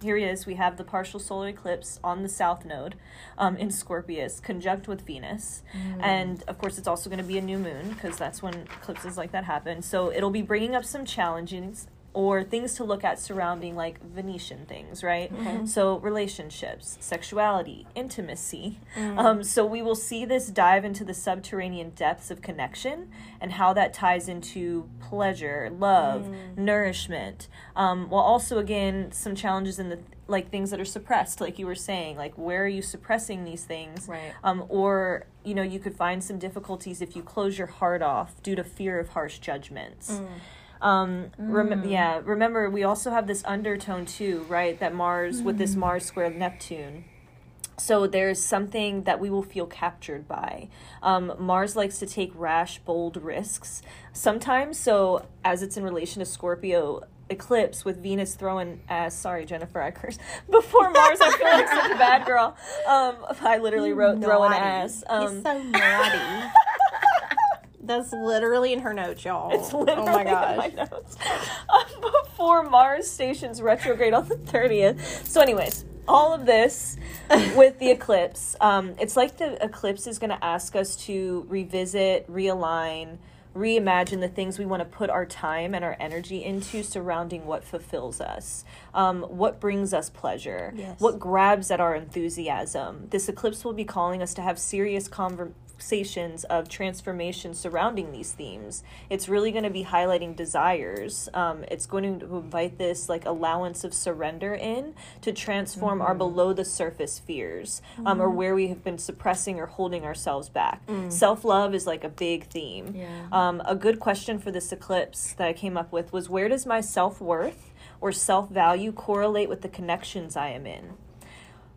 here he is, We have the partial solar eclipse on the south node um, in Scorpius, conjunct with Venus. And of course, it's also going to be a new moon because that's when eclipses like that happen. So it'll be bringing up some challenges or things to look at surrounding like Venetian things, right? So relationships, sexuality, intimacy. Um, so we will see this dive into the subterranean depths of connection and how that ties into pleasure, love, nourishment, um, while also again some challenges in the like things that are suppressed, like you were saying, like where are you suppressing these things? Right. Um, or you know you could find some difficulties if you close your heart off due to fear of harsh judgments. Um, rem- yeah, remember we also have this undertone too, right? That Mars with this Mars square Neptune. So there's something that we will feel captured by. Um, Mars likes to take rash, bold risks sometimes. So as it's in relation to Scorpio eclipse with Venus throwing ass. Sorry, Jennifer, I cursed before Mars. I feel like such a bad girl. Um, I literally wrote throwing Naughty. ass. Um, He's so naughty. That's literally in her notes, y'all. It's literally oh my in gosh. my notes. Um, before Mars stations retrograde on the 30th. So, anyways, all of this with the eclipse, um, it's like the eclipse is going to ask us to revisit, realign, reimagine the things we want to put our time and our energy into surrounding what fulfills us, um, what brings us pleasure, Yes. what grabs at our enthusiasm. This eclipse will be calling us to have serious conversations of transformation surrounding these themes. It's really going to be highlighting desires. Um, it's going to invite this like allowance of surrender in to transform our below the surface fears um, or where we have been suppressing or holding ourselves back. Self love is like a big theme. Yeah. Um, a good question for this eclipse that I came up with was where does my self worth or self value correlate with the connections I am in?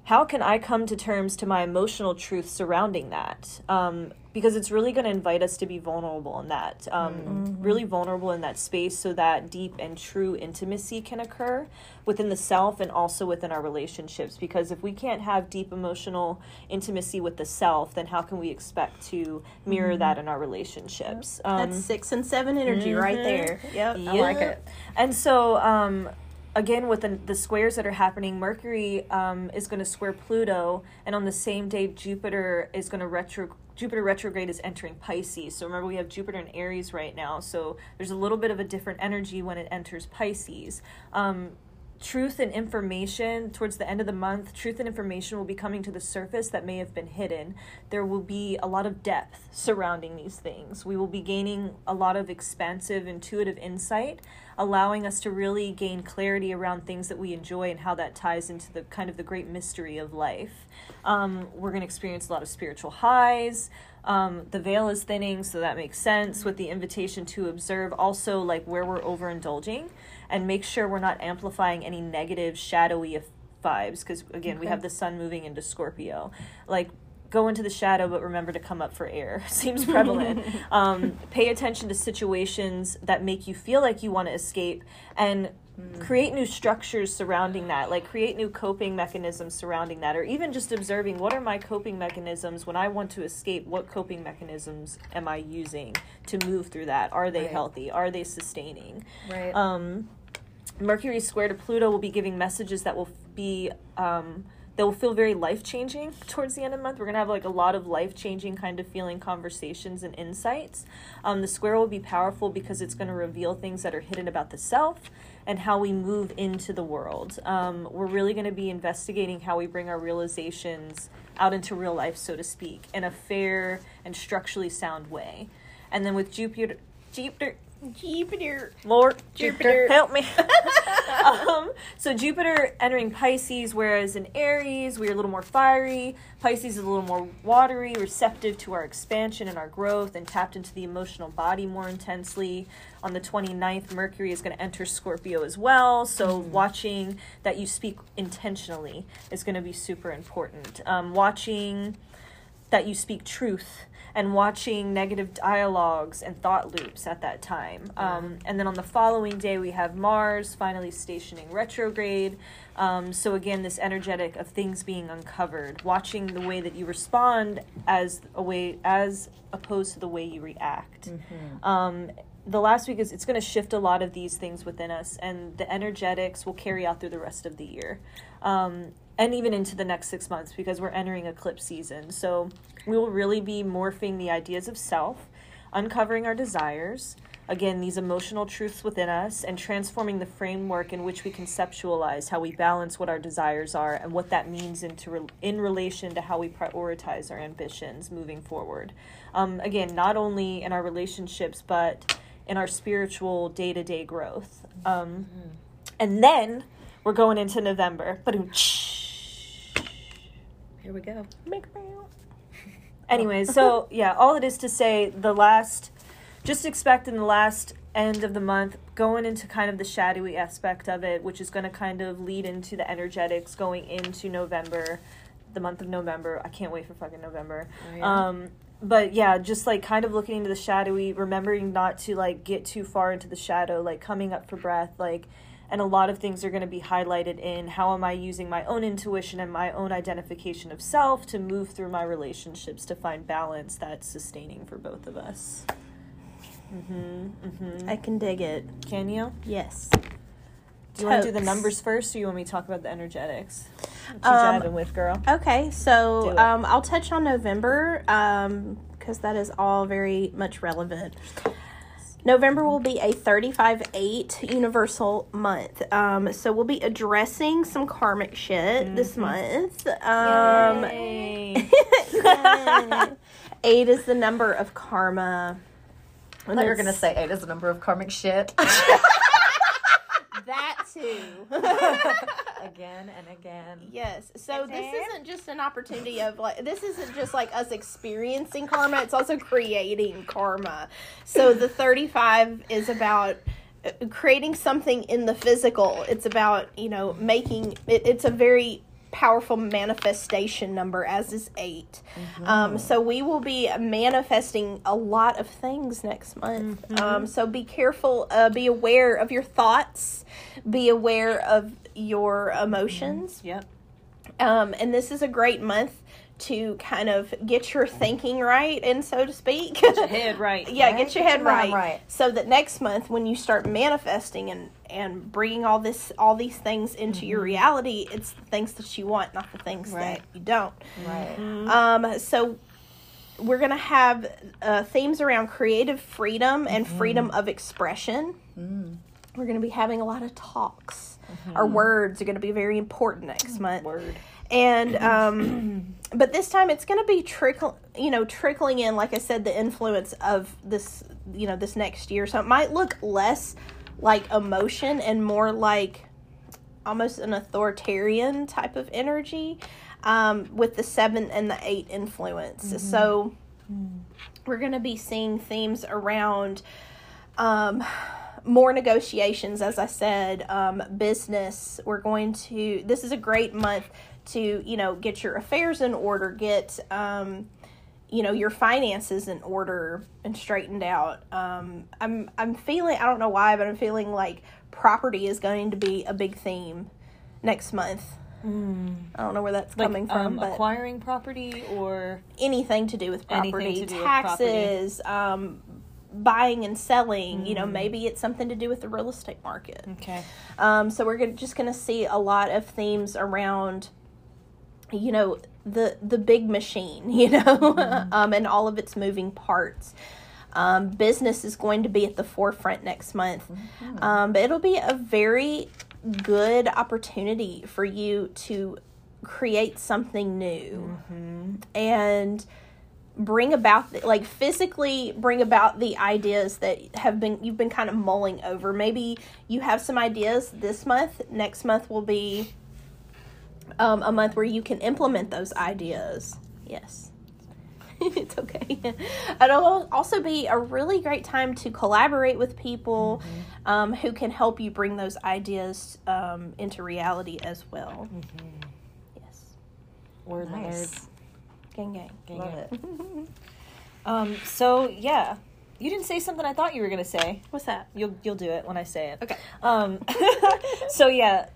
How can I come to terms to my emotional truth surrounding that? Um, because it's really going to invite us to be vulnerable in that, um, really vulnerable in that space so that deep and true intimacy can occur within the self and also within our relationships. Because if we can't have deep emotional intimacy with the self, then how can we expect to mirror that in our relationships? Um, That's six and seven energy right mhm. there. Yep. I like it. and so, um, again, with the, the squares that are happening, Mercury um, is going to square Pluto, and on the same day, Jupiter is going to retro. Jupiter retrograde is entering Pisces. So remember, we have Jupiter in Aries right now. So there's a little bit of a different energy when it enters Pisces. Um, truth and information towards the end of the month truth and information will be coming to the surface that may have been hidden there will be a lot of depth surrounding these things we will be gaining a lot of expansive intuitive insight allowing us to really gain clarity around things that we enjoy and how that ties into the kind of the great mystery of life. Um, we're going to experience a lot of spiritual highs. Um, the veil is thinning, so that makes sense with the invitation to observe also like where we're overindulging and make sure we're not amplifying any negative, shadowy vibes because again, we have the sun moving into Scorpio. Like go into the shadow but remember to come up for air. Seems prevalent. Um, pay attention to situations that make you feel like you want to escape and create new structures surrounding that. Like create new coping mechanisms surrounding that or even just observing what are my coping mechanisms? When i want to escape what coping mechanisms am i using to move through that? Are they Right. healthy? Are they sustaining? Right. um, Mercury square to Pluto will be giving messages that will be um, that will feel very life changing towards the end of the month. We're gonna have like a lot of life changing kind of feeling conversations and insights. Um, the square will be powerful because it's gonna reveal things that are hidden about the self and how we move into the world. Um, we're really gonna be investigating how we bring our realizations out into real life, so to speak, in a fair and structurally sound way. And then with Jupiter, Jupiter, Jupiter. Lord, Jupiter. help me. um, so Jupiter entering Pisces, whereas in Aries we're a little more fiery. Pisces is a little more watery, receptive to our expansion and our growth, and tapped into the emotional body more intensely. On the 29th, Mercury is going to enter Scorpio as well. So watching that you speak intentionally is going to be super important. Um, watching that you speak truth and watching negative dialogues and thought loops at that time. Um, and then on the following day, we have Mars finally stationing retrograde. Um, so, again, this energetic of things being uncovered, watching the way that you respond as a way, as opposed to the way you react. Um, the last week is it's going to shift a lot of these things within us, and the energetics will carry out through the rest of the year. Um, and even into the next six months because we're entering eclipse season. So we will really be morphing the ideas of self, uncovering our desires, again, these emotional truths within us, and transforming the framework in which we conceptualize how we balance what our desires are and what that means into re- in relation to how we prioritize our ambitions moving forward. Um, again, not only in our relationships, but in our spiritual day to day growth. Um, and then we're going into November. But Here we go. Anyways, so yeah, all it is to say the last, just expect in the last end of the month, going into kind of the shadowy aspect of it, which is going to kind of lead into the energetics going into November, the month of November. I can't wait for fucking November. Oh, yeah. Um, but yeah, just like kind of looking into the shadowy, remembering not to like get too far into the shadow, like coming up for breath, like and a lot of things are going to be highlighted in how am I using my own intuition and my own identification of self to move through my relationships to find balance that's sustaining for both of us. Mm-hmm, mm-hmm. I can dig it. Can you? Yes. Do you want to do the numbers first, or you want me to talk about the energetics? What you Um, with, girl? Okay, so um, I'll touch on November because that is all very much relevant. November will be a 35 8 universal month. Um, so we'll be addressing some karmic shit this month. Um, Yay. eight is the number of karma. I thought you were gonna say eight is the number of karmic shit. that too. again and again. Yes. So this isn't just an opportunity of like this isn't just like us experiencing karma, it's also creating karma. So the 35 is about uh, creating something in the physical. It's about, you know, making it, it's a very powerful manifestation number as is 8. Um so we will be manifesting a lot of things next month. Um so be careful, uh, be aware of your thoughts, be aware of your emotions. Yep. Um, and this is a great month to kind of get your thinking right, and so to speak. Get your head right. yeah, Right, get your get head your right, right. so that next month when you start manifesting and and bringing all this all these things into your reality, it's the things that you want, not the things Right. that you don't. Right. Um, so we're gonna have uh, themes around creative freedom and freedom of expression. We're gonna be having a lot of talks. Our words are gonna be very important next month Word. and um but this time it's going to be trickle you know trickling in like i said the influence of this you know this next year so it might look less like emotion and more like almost an authoritarian type of energy um, with the seven and the eight influence. So we're going to be seeing themes around um, more negotiations, as I said, um, business. We're going to, this is a great month to, you know, get your affairs in order, get, um, you know, your finances in order and straightened out. Um, I'm, I'm feeling, I don't know why, but I'm feeling like property is going to be a big theme next month. I don't know where that's Like, coming from, um, but acquiring property or anything to do with property, to do with property. taxes, um, buying and selling. You know, Mm. maybe it's something to do with the real estate market. okay. Um, so we're gonna, just going to see a lot of themes around, you know, the the big machine, you know, Mm-hmm. um, and all of its moving parts. Um, business is going to be at the forefront next month, Mm-hmm. um, but it'll be a very good opportunity for you to create something new Mm-hmm. and bring about the, like physically bring about the ideas that have been you've been kind of mulling over maybe you have some ideas this month next month will be um, a month where you can implement those ideas yes it's okay it'll also be a really great time to collaborate with people um, who can help you bring those ideas um, into reality as well yes Word Nice. gang gang Gang, Love gang. it. Um. So yeah, you didn't say something I thought you were gonna say. what's that You'll you'll do it when I say it. okay Um, so yeah,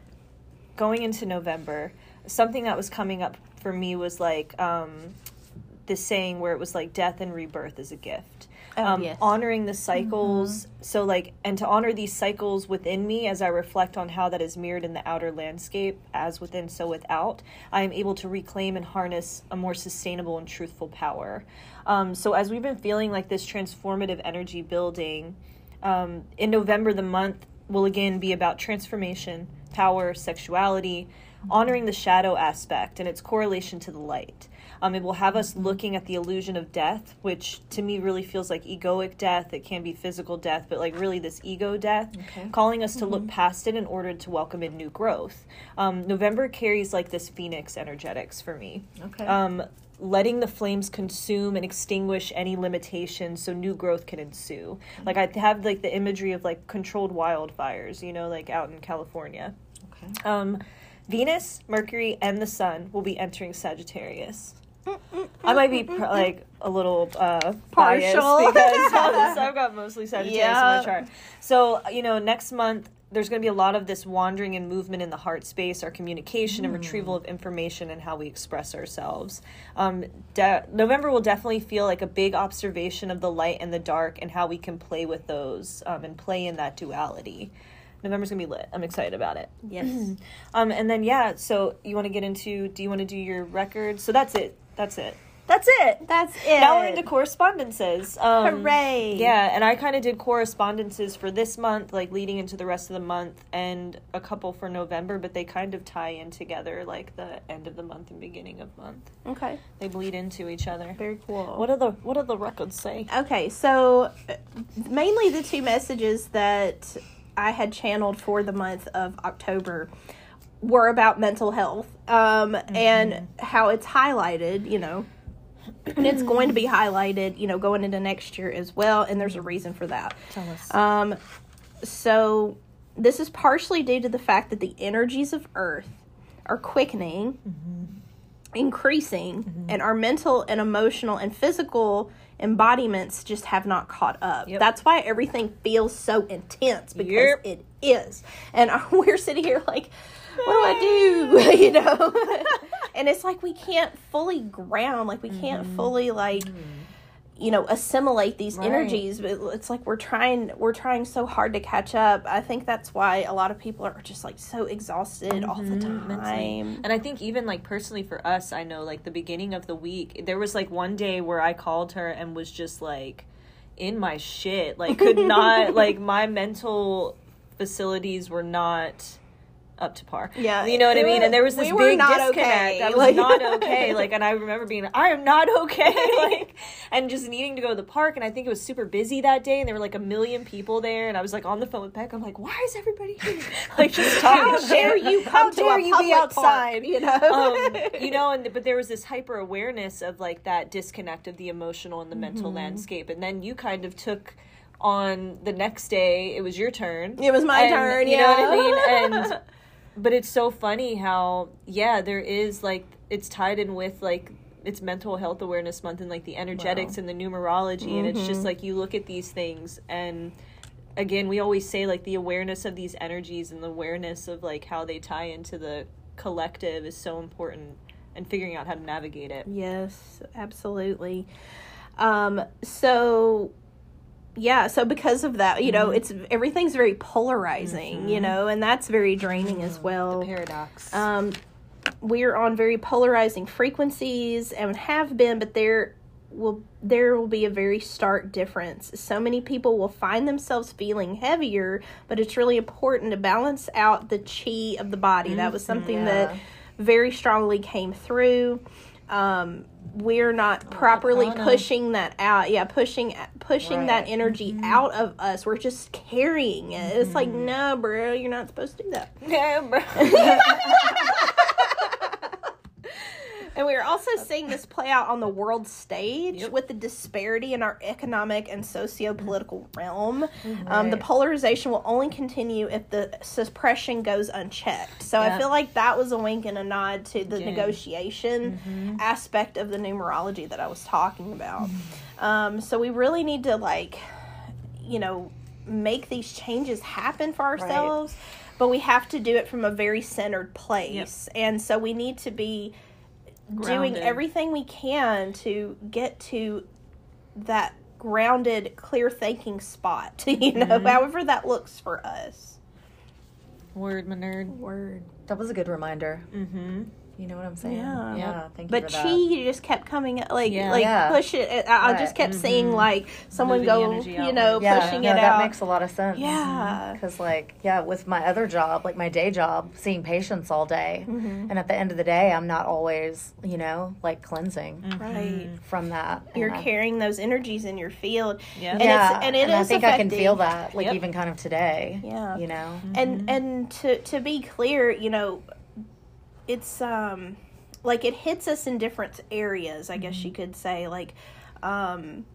going into November, something that was coming up for me was like um, this saying where it was like death and rebirth is a gift. Oh, um, yes. Honoring the cycles, so like, and to honor these cycles within me as I reflect on how that is mirrored in the outer landscape, as within, so without, I am able to reclaim and harness a more sustainable and truthful power. Um, so as we've been feeling like this transformative energy building, um, in November, the month will again be about transformation, power, sexuality, honoring the shadow aspect and its correlation to the light. Um, it will have us looking at the illusion of death, which to me really feels like egoic death. It can be physical death, but like really this ego death, calling us to look past it in order to welcome in new growth. Um, November carries like this phoenix energetics for me Okay. um, letting the flames consume and extinguish any limitations so new growth can ensue. Like I have like the imagery of like controlled wildfires, you know, like out in California. okay. Um, Venus, Mercury, and the Sun will be entering Sagittarius. I might be pr- like a little uh, Partial. because I've got mostly Sagittarius in Yeah. my chart. So you know, next month there's going to be a lot of this wandering and movement in the heart space, our communication and retrieval of information, and how we express ourselves. Um, de- November will definitely feel like a big observation of the light and the dark, and how we can play with those um, and play in that duality. November's gonna be lit. I'm excited about it. yes Um, and then yeah, so you want to get into? Do you want to do your record? So that's it. That's it. That's it. that's it Now we're into correspondences. Um, Hooray. Yeah, and I kind of did correspondences for this month, like leading into the rest of the month, and a couple for November, but they kind of tie in together, like the end of the month and beginning of month. okay They bleed into each other. very cool What do the What do the records say? Okay, so uh, mainly the two messages that I had channeled for the month of October were about mental health um, and how it's highlighted, you know, and it's going to be highlighted, you know, going into next year as well. And there's a reason for that. Tell us. Um, so this is partially due to the fact that the energies of Earth are quickening, increasing, and our mental and emotional and physical embodiments just have not caught up. Yep. That's why everything feels so intense because Yep. it is. And we're sitting here like, what do I do? you know? and it's like we can't fully ground, like we can't fully like you know assimilate these Right. energies but it's like we're trying we're trying so hard to catch up i think that's why a lot of people are just like so exhausted all the Mhm, mentally. time And I think even like personally for us, I know like the beginning of the week, there was like one day where I called her and was just like in my shit, like could not like my mental facilities were not up to par. Yeah, you know what I mean. And there was this we big disconnect. okay. I was Like- not okay. Like, and I remember being, I am not okay. like, and just needing to go to the park. And I think it was super busy that day, and there were like a million people there. And I was like on the phone with Bec. I'm like, why is everybody here? Like, just talking How dare you come How to dare a you be outside? park, you know? um, you know, and but there was this hyper awareness of like that disconnect of the emotional and the mental Mm-hmm. landscape, and then you kind of took on the next day. It was your turn. It was my And, turn, You know what I mean? And but it's so funny how yeah, there is like it's tied in with like it's mental health awareness month and like the energetics and the numerology and it's Mm-hmm. just like you look at these things and again we always say like the awareness of these energies and the awareness of like how they tie into the collective is so important and figuring out how to navigate it Yes, absolutely. Um, so yeah, so because of that, you Mm-hmm. know, it's everything's very polarizing, you know, and that's very draining as well. paradox Um, we're on very polarizing frequencies and have been, but there will there will be a very stark difference. So many people will find themselves feeling heavier, but it's really important to balance out the chi of the body. That was something that very strongly came through. Um, we're not properly pushing that out. Yeah, pushing pushing that Right. energy out of us. We're just carrying it. It's like, no, bro, you're not supposed to do that. No, bro. And we are also seeing this play out on the world stage Yep. with the disparity in our economic and socio-political realm. Mm-hmm. Um, the polarization will only continue if the suppression goes unchecked. So I feel like that was a wink and a nod to the Again. negotiation Mm-hmm. aspect of the numerology that I was talking about. Um, so we really need to like, you know, make these changes happen for ourselves. But we have to do it from a very centered place. And so we need to be doing everything we can to get to that grounded, clear thinking spot, you know, Mm-hmm. however that looks for us. word my nerd Word. That was a good reminder. mm-hmm You know what I'm saying? Yeah. Yeah. Thank you But for chi that. just kept coming like Yeah. like Yeah. push it. I, I just Right. kept seeing mm-hmm. like someone Moving go, you know, outward. Yeah, pushing no, it that out. makes a lot of sense. Yeah. Because, like, yeah, with my other job, like my day job, seeing patients all day, Mm-hmm. and at the end of the day, I'm not always, you know, like cleansing right. from that. You're And I- carrying those energies in your field. Yeah. And yeah, it's and it I is think I can feel that, like Yep. even kind of today. Yeah. you know. and and to to be clear you know it's um like it hits us in different areas i guess you could say like um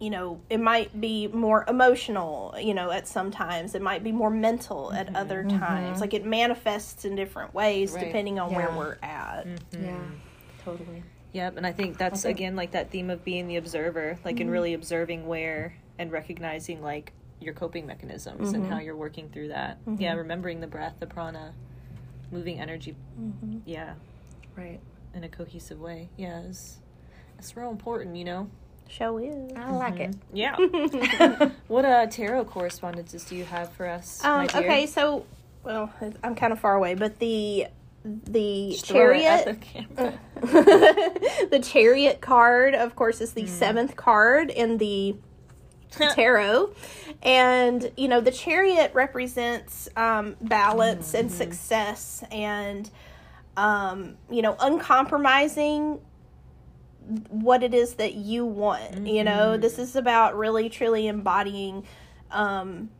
you know it might be more emotional you know at some times. It might be more mental at other times. Like it manifests in different ways Right. depending on where we're at. Yeah, totally. Yep, and I think that's again like that theme of being the observer, like Mm-hmm. in really observing where and recognizing like your coping mechanisms and Mm-hmm. how you're working through that. Yeah, remembering the breath, the prana, moving energy. Mm-hmm. Yeah, Right. in a cohesive way. Yeah, it's, it's real important, you know. show is I like it. Yeah. what uh tarot correspondences do you have for us? um my dear? okay so well i'm kind of far away but the the Just throw it at chariot the the chariot card, of course, is the seventh card in the tarot. And, you know, the chariot represents um, balance and success and, um, you know, uncompromising what it is that you want. You know, this is about really, truly embodying, um,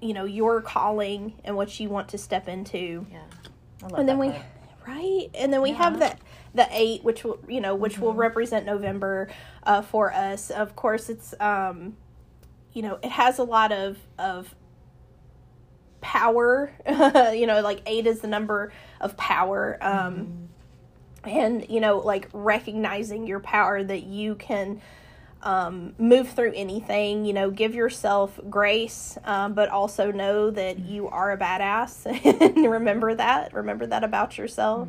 you know, your calling and what you want to step into Yeah. I love and then we card. right and then we have the the eight which will you know which will represent november uh, for us of course it's um you know it has a lot of of power. You know like eight is the number of power um and you know like recognizing your power that you can um, move through anything you know give yourself grace um, but also know that you are a badass and remember that remember that about yourself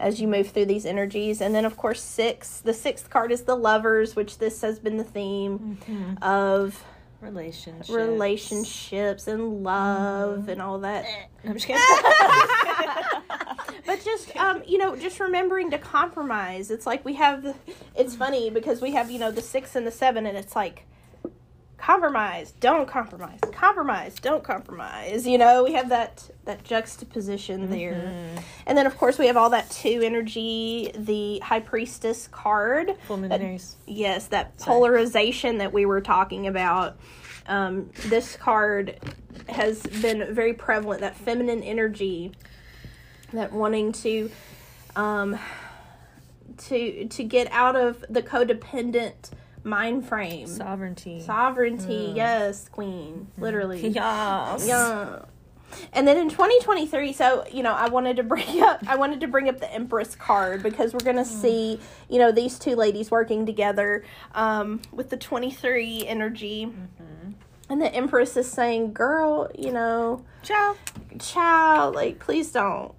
as you move through these energies. And then of course six the sixth card is the lovers which this has been the theme of relationships. relationships and love and all that I'm just kidding. but just um you know just remembering to compromise it's like we have the, it's funny because we have you know the six and the seven and it's like compromise, don't compromise, compromise, don't compromise. You know, we have that that juxtaposition there. And then of course we have all that two energy, the high priestess card. Full that- luminaries. yes, that Sorry. polarization that we were talking about. Um, this card has been very prevalent, that feminine energy, that wanting to um, to to get out of the codependent mind frame. Sovereignty. Sovereignty, mm. yes, queen, mm-hmm. literally. Yes. Yeah. And then in 2023, so you know, I wanted to bring up, I wanted to bring up the Empress card because we're gonna mm. see, you know, these two ladies working together um, with the 23 energy, mm-hmm. and the Empress is saying, "Girl, you know, Ciao. child, like, please don't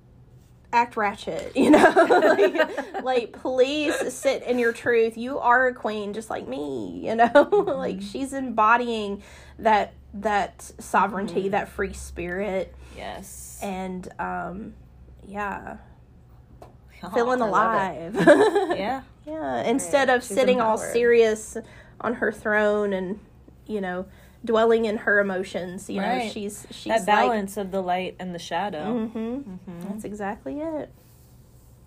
act ratchet, you know, like, like, please sit in your truth. You are a queen, just like me, you know, like she's embodying that that sovereignty, that free spirit, Yes. and um, yeah, Oh, feeling I alive. Yeah. yeah, instead of She's sitting all serious on her throne and you know dwelling in her emotions. You know, she's she's That like balance of the light and the shadow. Mm-hmm. That's exactly it.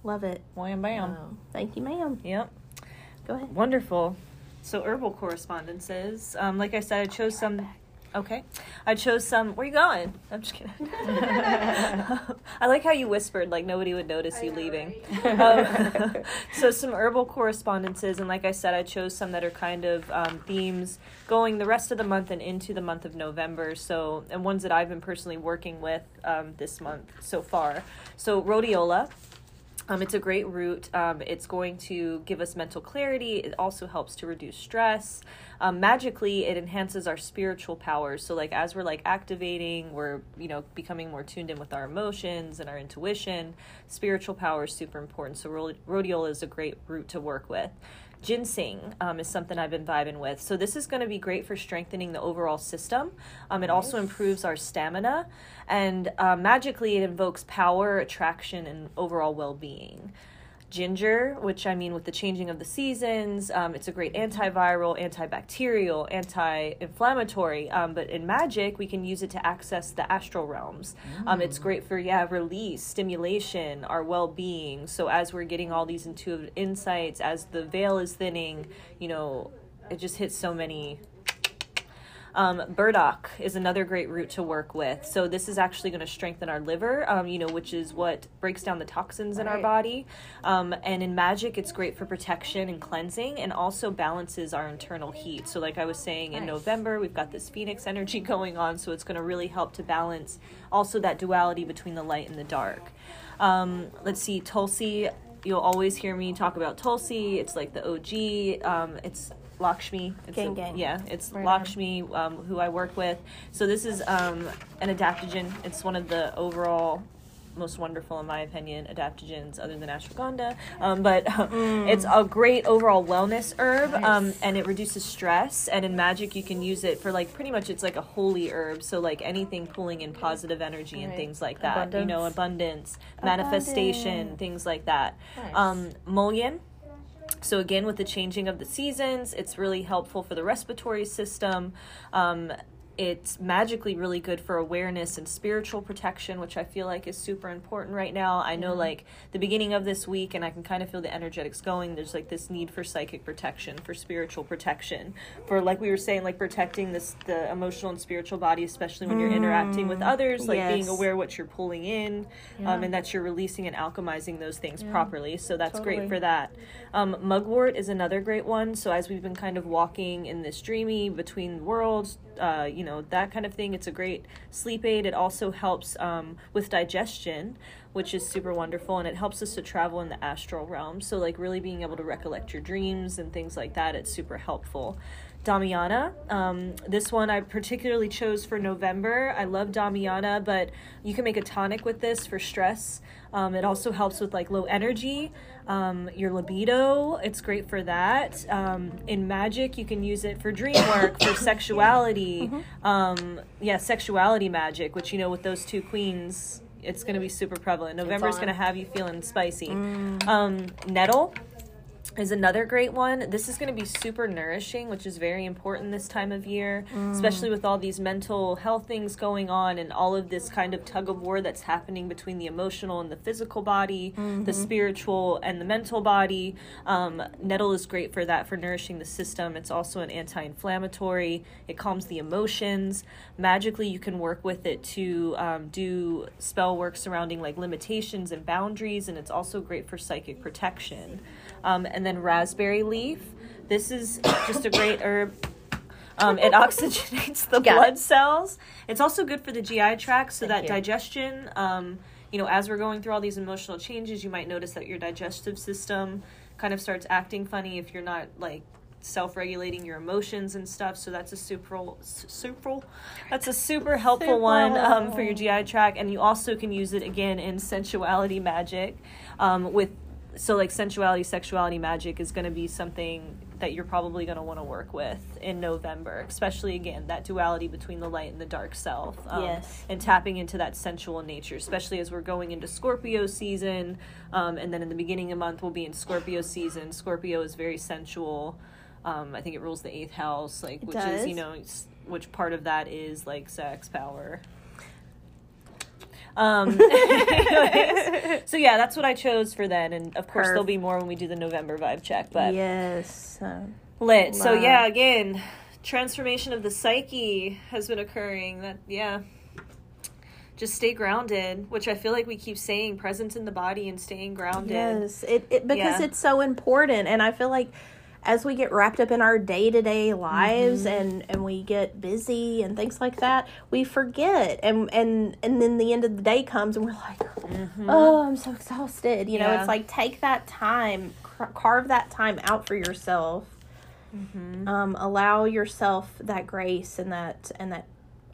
Love it. Wham bam. Thank you, ma'am. Yep. Go ahead. Wonderful. So herbal correspondences. Um, like I said, I chose some. Okay, I chose some. Where you going? I'm just kidding. I like how you whispered, like nobody would notice you leaving. Um, so some herbal correspondences, and like I said, I chose some that are kind of um, themes going the rest of the month and into the month of November. So and ones that I've been personally working with um, this month so far. So rhodiola. Um, it's a great root. Um, it's going to give us mental clarity. It also helps to reduce stress. Um, magically, it enhances our spiritual powers. So, like as we're like activating, we're you know becoming more tuned in with our emotions and our intuition. Spiritual power is super important. So, rhod- rhodiola is a great root to work with. Ginseng um, is something I've been vibing with. So this is going to be great for strengthening the overall system. Um, it also improves our stamina, and uh, magically it invokes power, attraction, and overall well-being. Ginger, which I mean with the changing of the seasons, um, it's a great antiviral, antibacterial, anti-inflammatory. Um, but in magic, we can use it to access the astral realms. Um, it's great for yeah release, stimulation, our well-being. So as we're getting all these intuitive insights, as the veil is thinning, you know, it just hits so many um, burdock is another great root to work with. So this is actually going to strengthen our liver, um, you know, which is what breaks down the toxins in our body. Um, and in magic, it's great for protection and cleansing, and also balances our internal heat. So, like I was saying, in November we've got this phoenix energy going on, so it's going to really help to balance also that duality between the light and the dark. Um, let's see, Tulsi. You'll always hear me talk about Tulsi. It's like the OG. Um, it's Lakshmi. It's Gang, a- gang. Yeah, it's Right. Lakshmi, um, who I work with. So this is um, an adaptogen. It's one of the overall most wonderful, in my opinion, adaptogens other than ashwagandha. Um, but it's a great overall wellness herb, um, and it reduces stress. And in magic, you can use it for like pretty much it's like a holy herb. So like anything pulling in positive energy and things like that. You know, Abundance. abundance, manifestation, things like that. Nice. Um, mullein. So again, with the changing of the seasons, it's really helpful for the respiratory system. Um, it's magically really good for awareness and spiritual protection, which I feel like is super important right now. I know, like the beginning of this week, and I can kind of feel the energetics going. There's like this need for psychic protection, for spiritual protection, for like we were saying, like protecting this the emotional and spiritual body, especially when you're interacting with others, like being aware what you're pulling in, um, and that you're releasing and alchemizing those things properly. So that's great for that. Um, mugwort is another great one. So as we've been kind of walking in this dreamy between worlds, uh, you know that kind of thing, it's a great sleep aid. It also helps um, with digestion, which is super wonderful, and it helps us to travel in the astral realm. So like really being able to recollect your dreams and things like that, it's super helpful. Damiana. Um, this one I particularly chose for November. I love Damiana, but you can make a tonic with this for stress. Um, it also helps with like low energy, um, your libido. It's great for that. Um, in magic, you can use it for dream work, for sexuality. Um, yeah, sexuality magic, which you know with those two queens, it's going to be super prevalent. November is going to have you feeling spicy. Um, nettle is another great one. This is going to be super nourishing, which is very important this time of year, especially with all these mental health things going on and all of this kind of tug of war that's happening between the emotional and the physical body, the spiritual and the mental body. Um, nettle is great for that, for nourishing the system. It's also an anti inflammatory, it calms the emotions. Magically, you can work with it to um, do spell work surrounding like limitations and boundaries, and it's also great for psychic protection. Um, and then raspberry leaf. This is just a great herb. Um, it oxygenates the Got blood it. cells. It's also good for the GI tract, so that you. digestion. Um, you know, as we're going through all these emotional changes, you might notice that your digestive system kind of starts acting funny if you're not like self-regulating your emotions and stuff. So that's a super, super. That's a super helpful one um, for your GI tract, and you also can use it again in sensuality magic, um, with so like sensuality sexuality magic is going to be something that you're probably going to want to work with in november especially again that duality between the light and the dark self um, Yes. and tapping into that sensual nature especially as we're going into scorpio season um, and then in the beginning of the month we'll be in scorpio season. Scorpio is very sensual. Um, i think it rules the eighth house like which is you know which part of that is like sex power um, so yeah, that's what I chose for then, and of course there'll be more when we do the November vibe check. But yes. um, lit. So yeah, again, transformation of the psyche has been occurring. That yeah, just stay grounded, which I feel like we keep saying, presence in the body and staying grounded. Yes, it, it because Yeah. it's so important, and I feel like as we get wrapped up in our day to day lives Mm-hmm. and and we get busy and things like that, we forget, and and and then the end of the day comes, and we're like, oh, I'm so exhausted. You know, Mm-hmm. Yeah. it's like take that time, car- carve that time out for yourself. Mm-hmm. Um, allow yourself that grace and that and that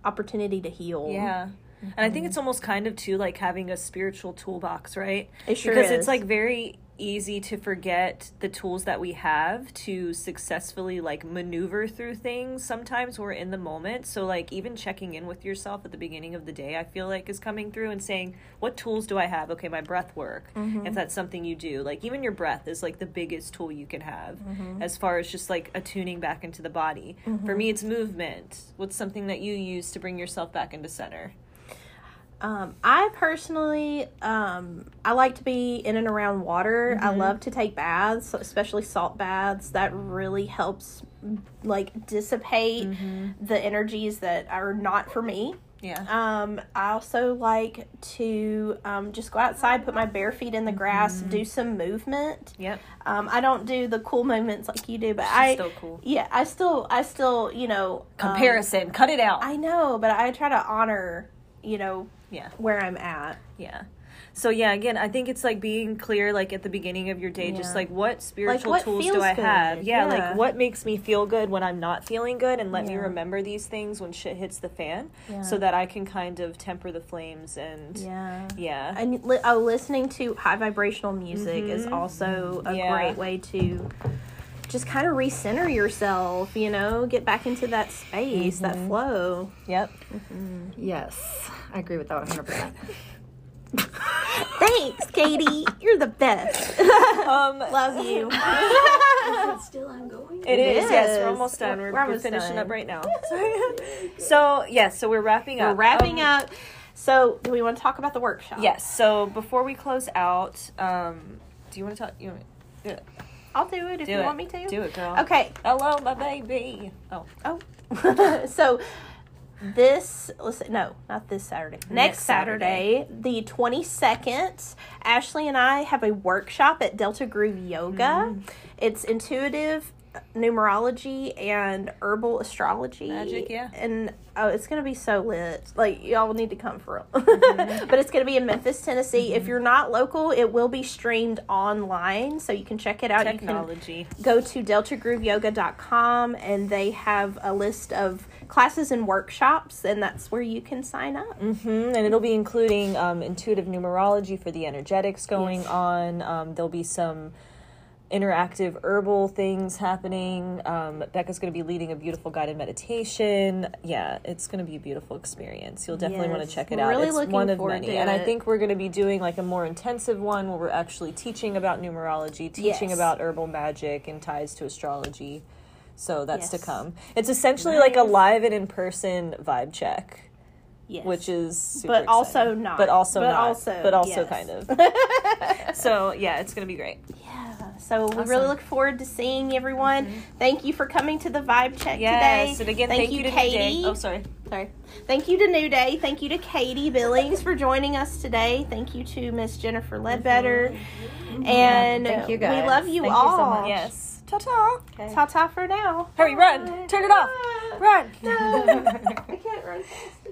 opportunity to heal. Yeah. And I think it's almost kind of too like having a spiritual toolbox, right? It sure because is. it's like very easy to forget the tools that we have to successfully like maneuver through things. Sometimes we're in the moment. So like even checking in with yourself at the beginning of the day, I feel like is coming through and saying, what tools do I have? Okay, my breath work. Mm-hmm. If that's something you do. Like even your breath is like the biggest tool you can have mm-hmm. as far as just like attuning back into the body. For mm-hmm. me it's movement. What's something that you use to bring yourself back into center? Um, I personally, um, I like to be in and around water. I love to take baths, especially salt baths. That really helps, like, dissipate the energies that are not for me. Yeah. Um, I also like to um, just go outside, put my bare feet in the grass, do some movement. Yep. Um, I don't do the cool movements like you do, but I still cool. Yeah, I still, I still, you know, um, Comparison. Cut it out. I know, but I try to honor, you know, yeah. where I'm at. Yeah. So yeah, again, I think it's like being clear like at the beginning of your day, just like what spiritual what tools do I good? have? Yeah, Yeah. like what makes me feel good when I'm not feeling good and let me remember these things when shit hits the fan Yeah. so that I can kind of temper the flames and Yeah. yeah. And li- oh, listening to high vibrational music is also a Mm-hmm. Yeah. great way to just kind of recenter yourself, you know, get back into that space, that Mm-hmm. flow. Yep. Yes, I agree with that 100%. Thanks, Katie. You're the best. Um Love you. Still ongoing? It is. Yes, we're almost done. We're- We're, we're we're almost finishing done. up right now. so, yes, so we're wrapping up. We're wrapping Um, up. So, do we want to talk about the workshop? Yes. So, before we close out, um do you want to talk you want do it? I'll do it if Do you it. want me to. Do it, girl. Okay. Hello, my baby. Oh. Oh. so this listen no, not this Saturday. Next, Next Saturday, the 22nd, Ashley and I have a workshop at Delta Groove Yoga. Mm. It's intuitive numerology and herbal astrology. Magic, yeah. And oh, it's going to be so lit. Like y'all need to come for it. Mm-hmm. but it's going to be in Memphis, Tennessee. If you're not local, it will be streamed online so you can check it out. Technology. go to deltagrooveyoga.com and they have a list of classes and workshops and that's where you can sign up hmm And it'll be including um, intuitive numerology for the energetics going Yes. on. Um, there'll be some interactive herbal things happening. Um, Becca's going to be leading a beautiful guided meditation. Yeah, it's going to be a beautiful experience. You'll definitely want to check it We're out. really it's looking one of forward many, to and I think we're going to be doing like a more intensive one where we're actually teaching about numerology, teaching Yes. about herbal magic and ties to astrology. So that's to come. It's essentially like a live and in person vibe check Yes. which is super But also exciting. not. but also But not. also, but also yes. kind of so yeah it's gonna be great Yeah. So we really look forward to seeing everyone. Mm-hmm. Thank you for coming to the vibe check yes today. and again thank, you, to New Katie. Day. oh sorry Sorry. Thank you to New Day. Thank you to Katie Billings for joining us today. Thank you to Miss Jennifer Ledbetter. Mm-hmm. Mm-hmm. And Thank you, we love you Thank you so all. much. yes ta-ta Ta ta for now. hurry run turn it off run I can't run fast.